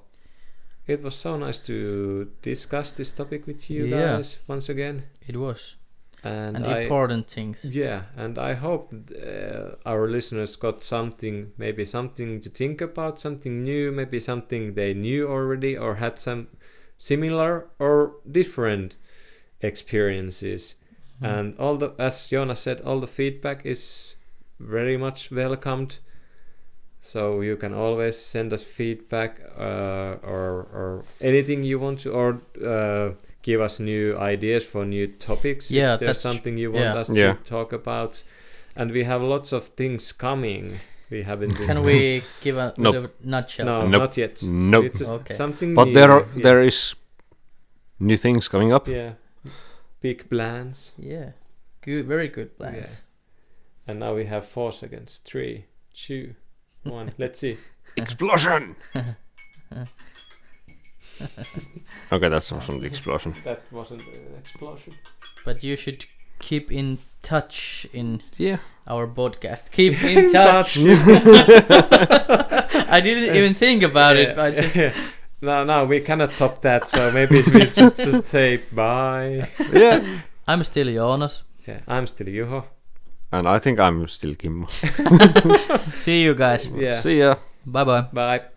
it was so nice to discuss this topic with you
Yeah.
guys once again.
It was
And,
and
I
important things.
yeah, and I hope uh, our listeners got something, maybe something to think about, something new, maybe something they knew already or had some similar or different experiences.
Mm.
And all the, as Jonas said, all the feedback is very much welcomed. So you can always send us feedback uh, or or anything you want to, or uh, give us new ideas for new topics.
Yeah,
if there's
that's tr-
something you want
yeah.
us
Yeah.
to talk about. And we have lots of things coming. We haven't.
Can we give a
Nope.
little nutshell?
No,
Nope.
not yet.
Nope.
It's just
Okay.
something.
But
new.
there are
yeah.
there is new things coming up.
Yeah, big plans.
Yeah. Good. Very good plans.
Yeah. And now we have four seconds. Three, two, one. Let's see.
Explosion. okay, that's from an explosion.
That wasn't an explosion.
But you should keep in touch in
Yeah.
our podcast. Keep in touch. I didn't even think about it. I just
no, no, we cannot top that. So maybe we should just say bye.
Yeah.
I'm still Jonas.
Yeah, I'm still Juho.
And I think I'm still Kimmo.
See you guys.
Yeah.
See ya.
Bye bye.
Bye.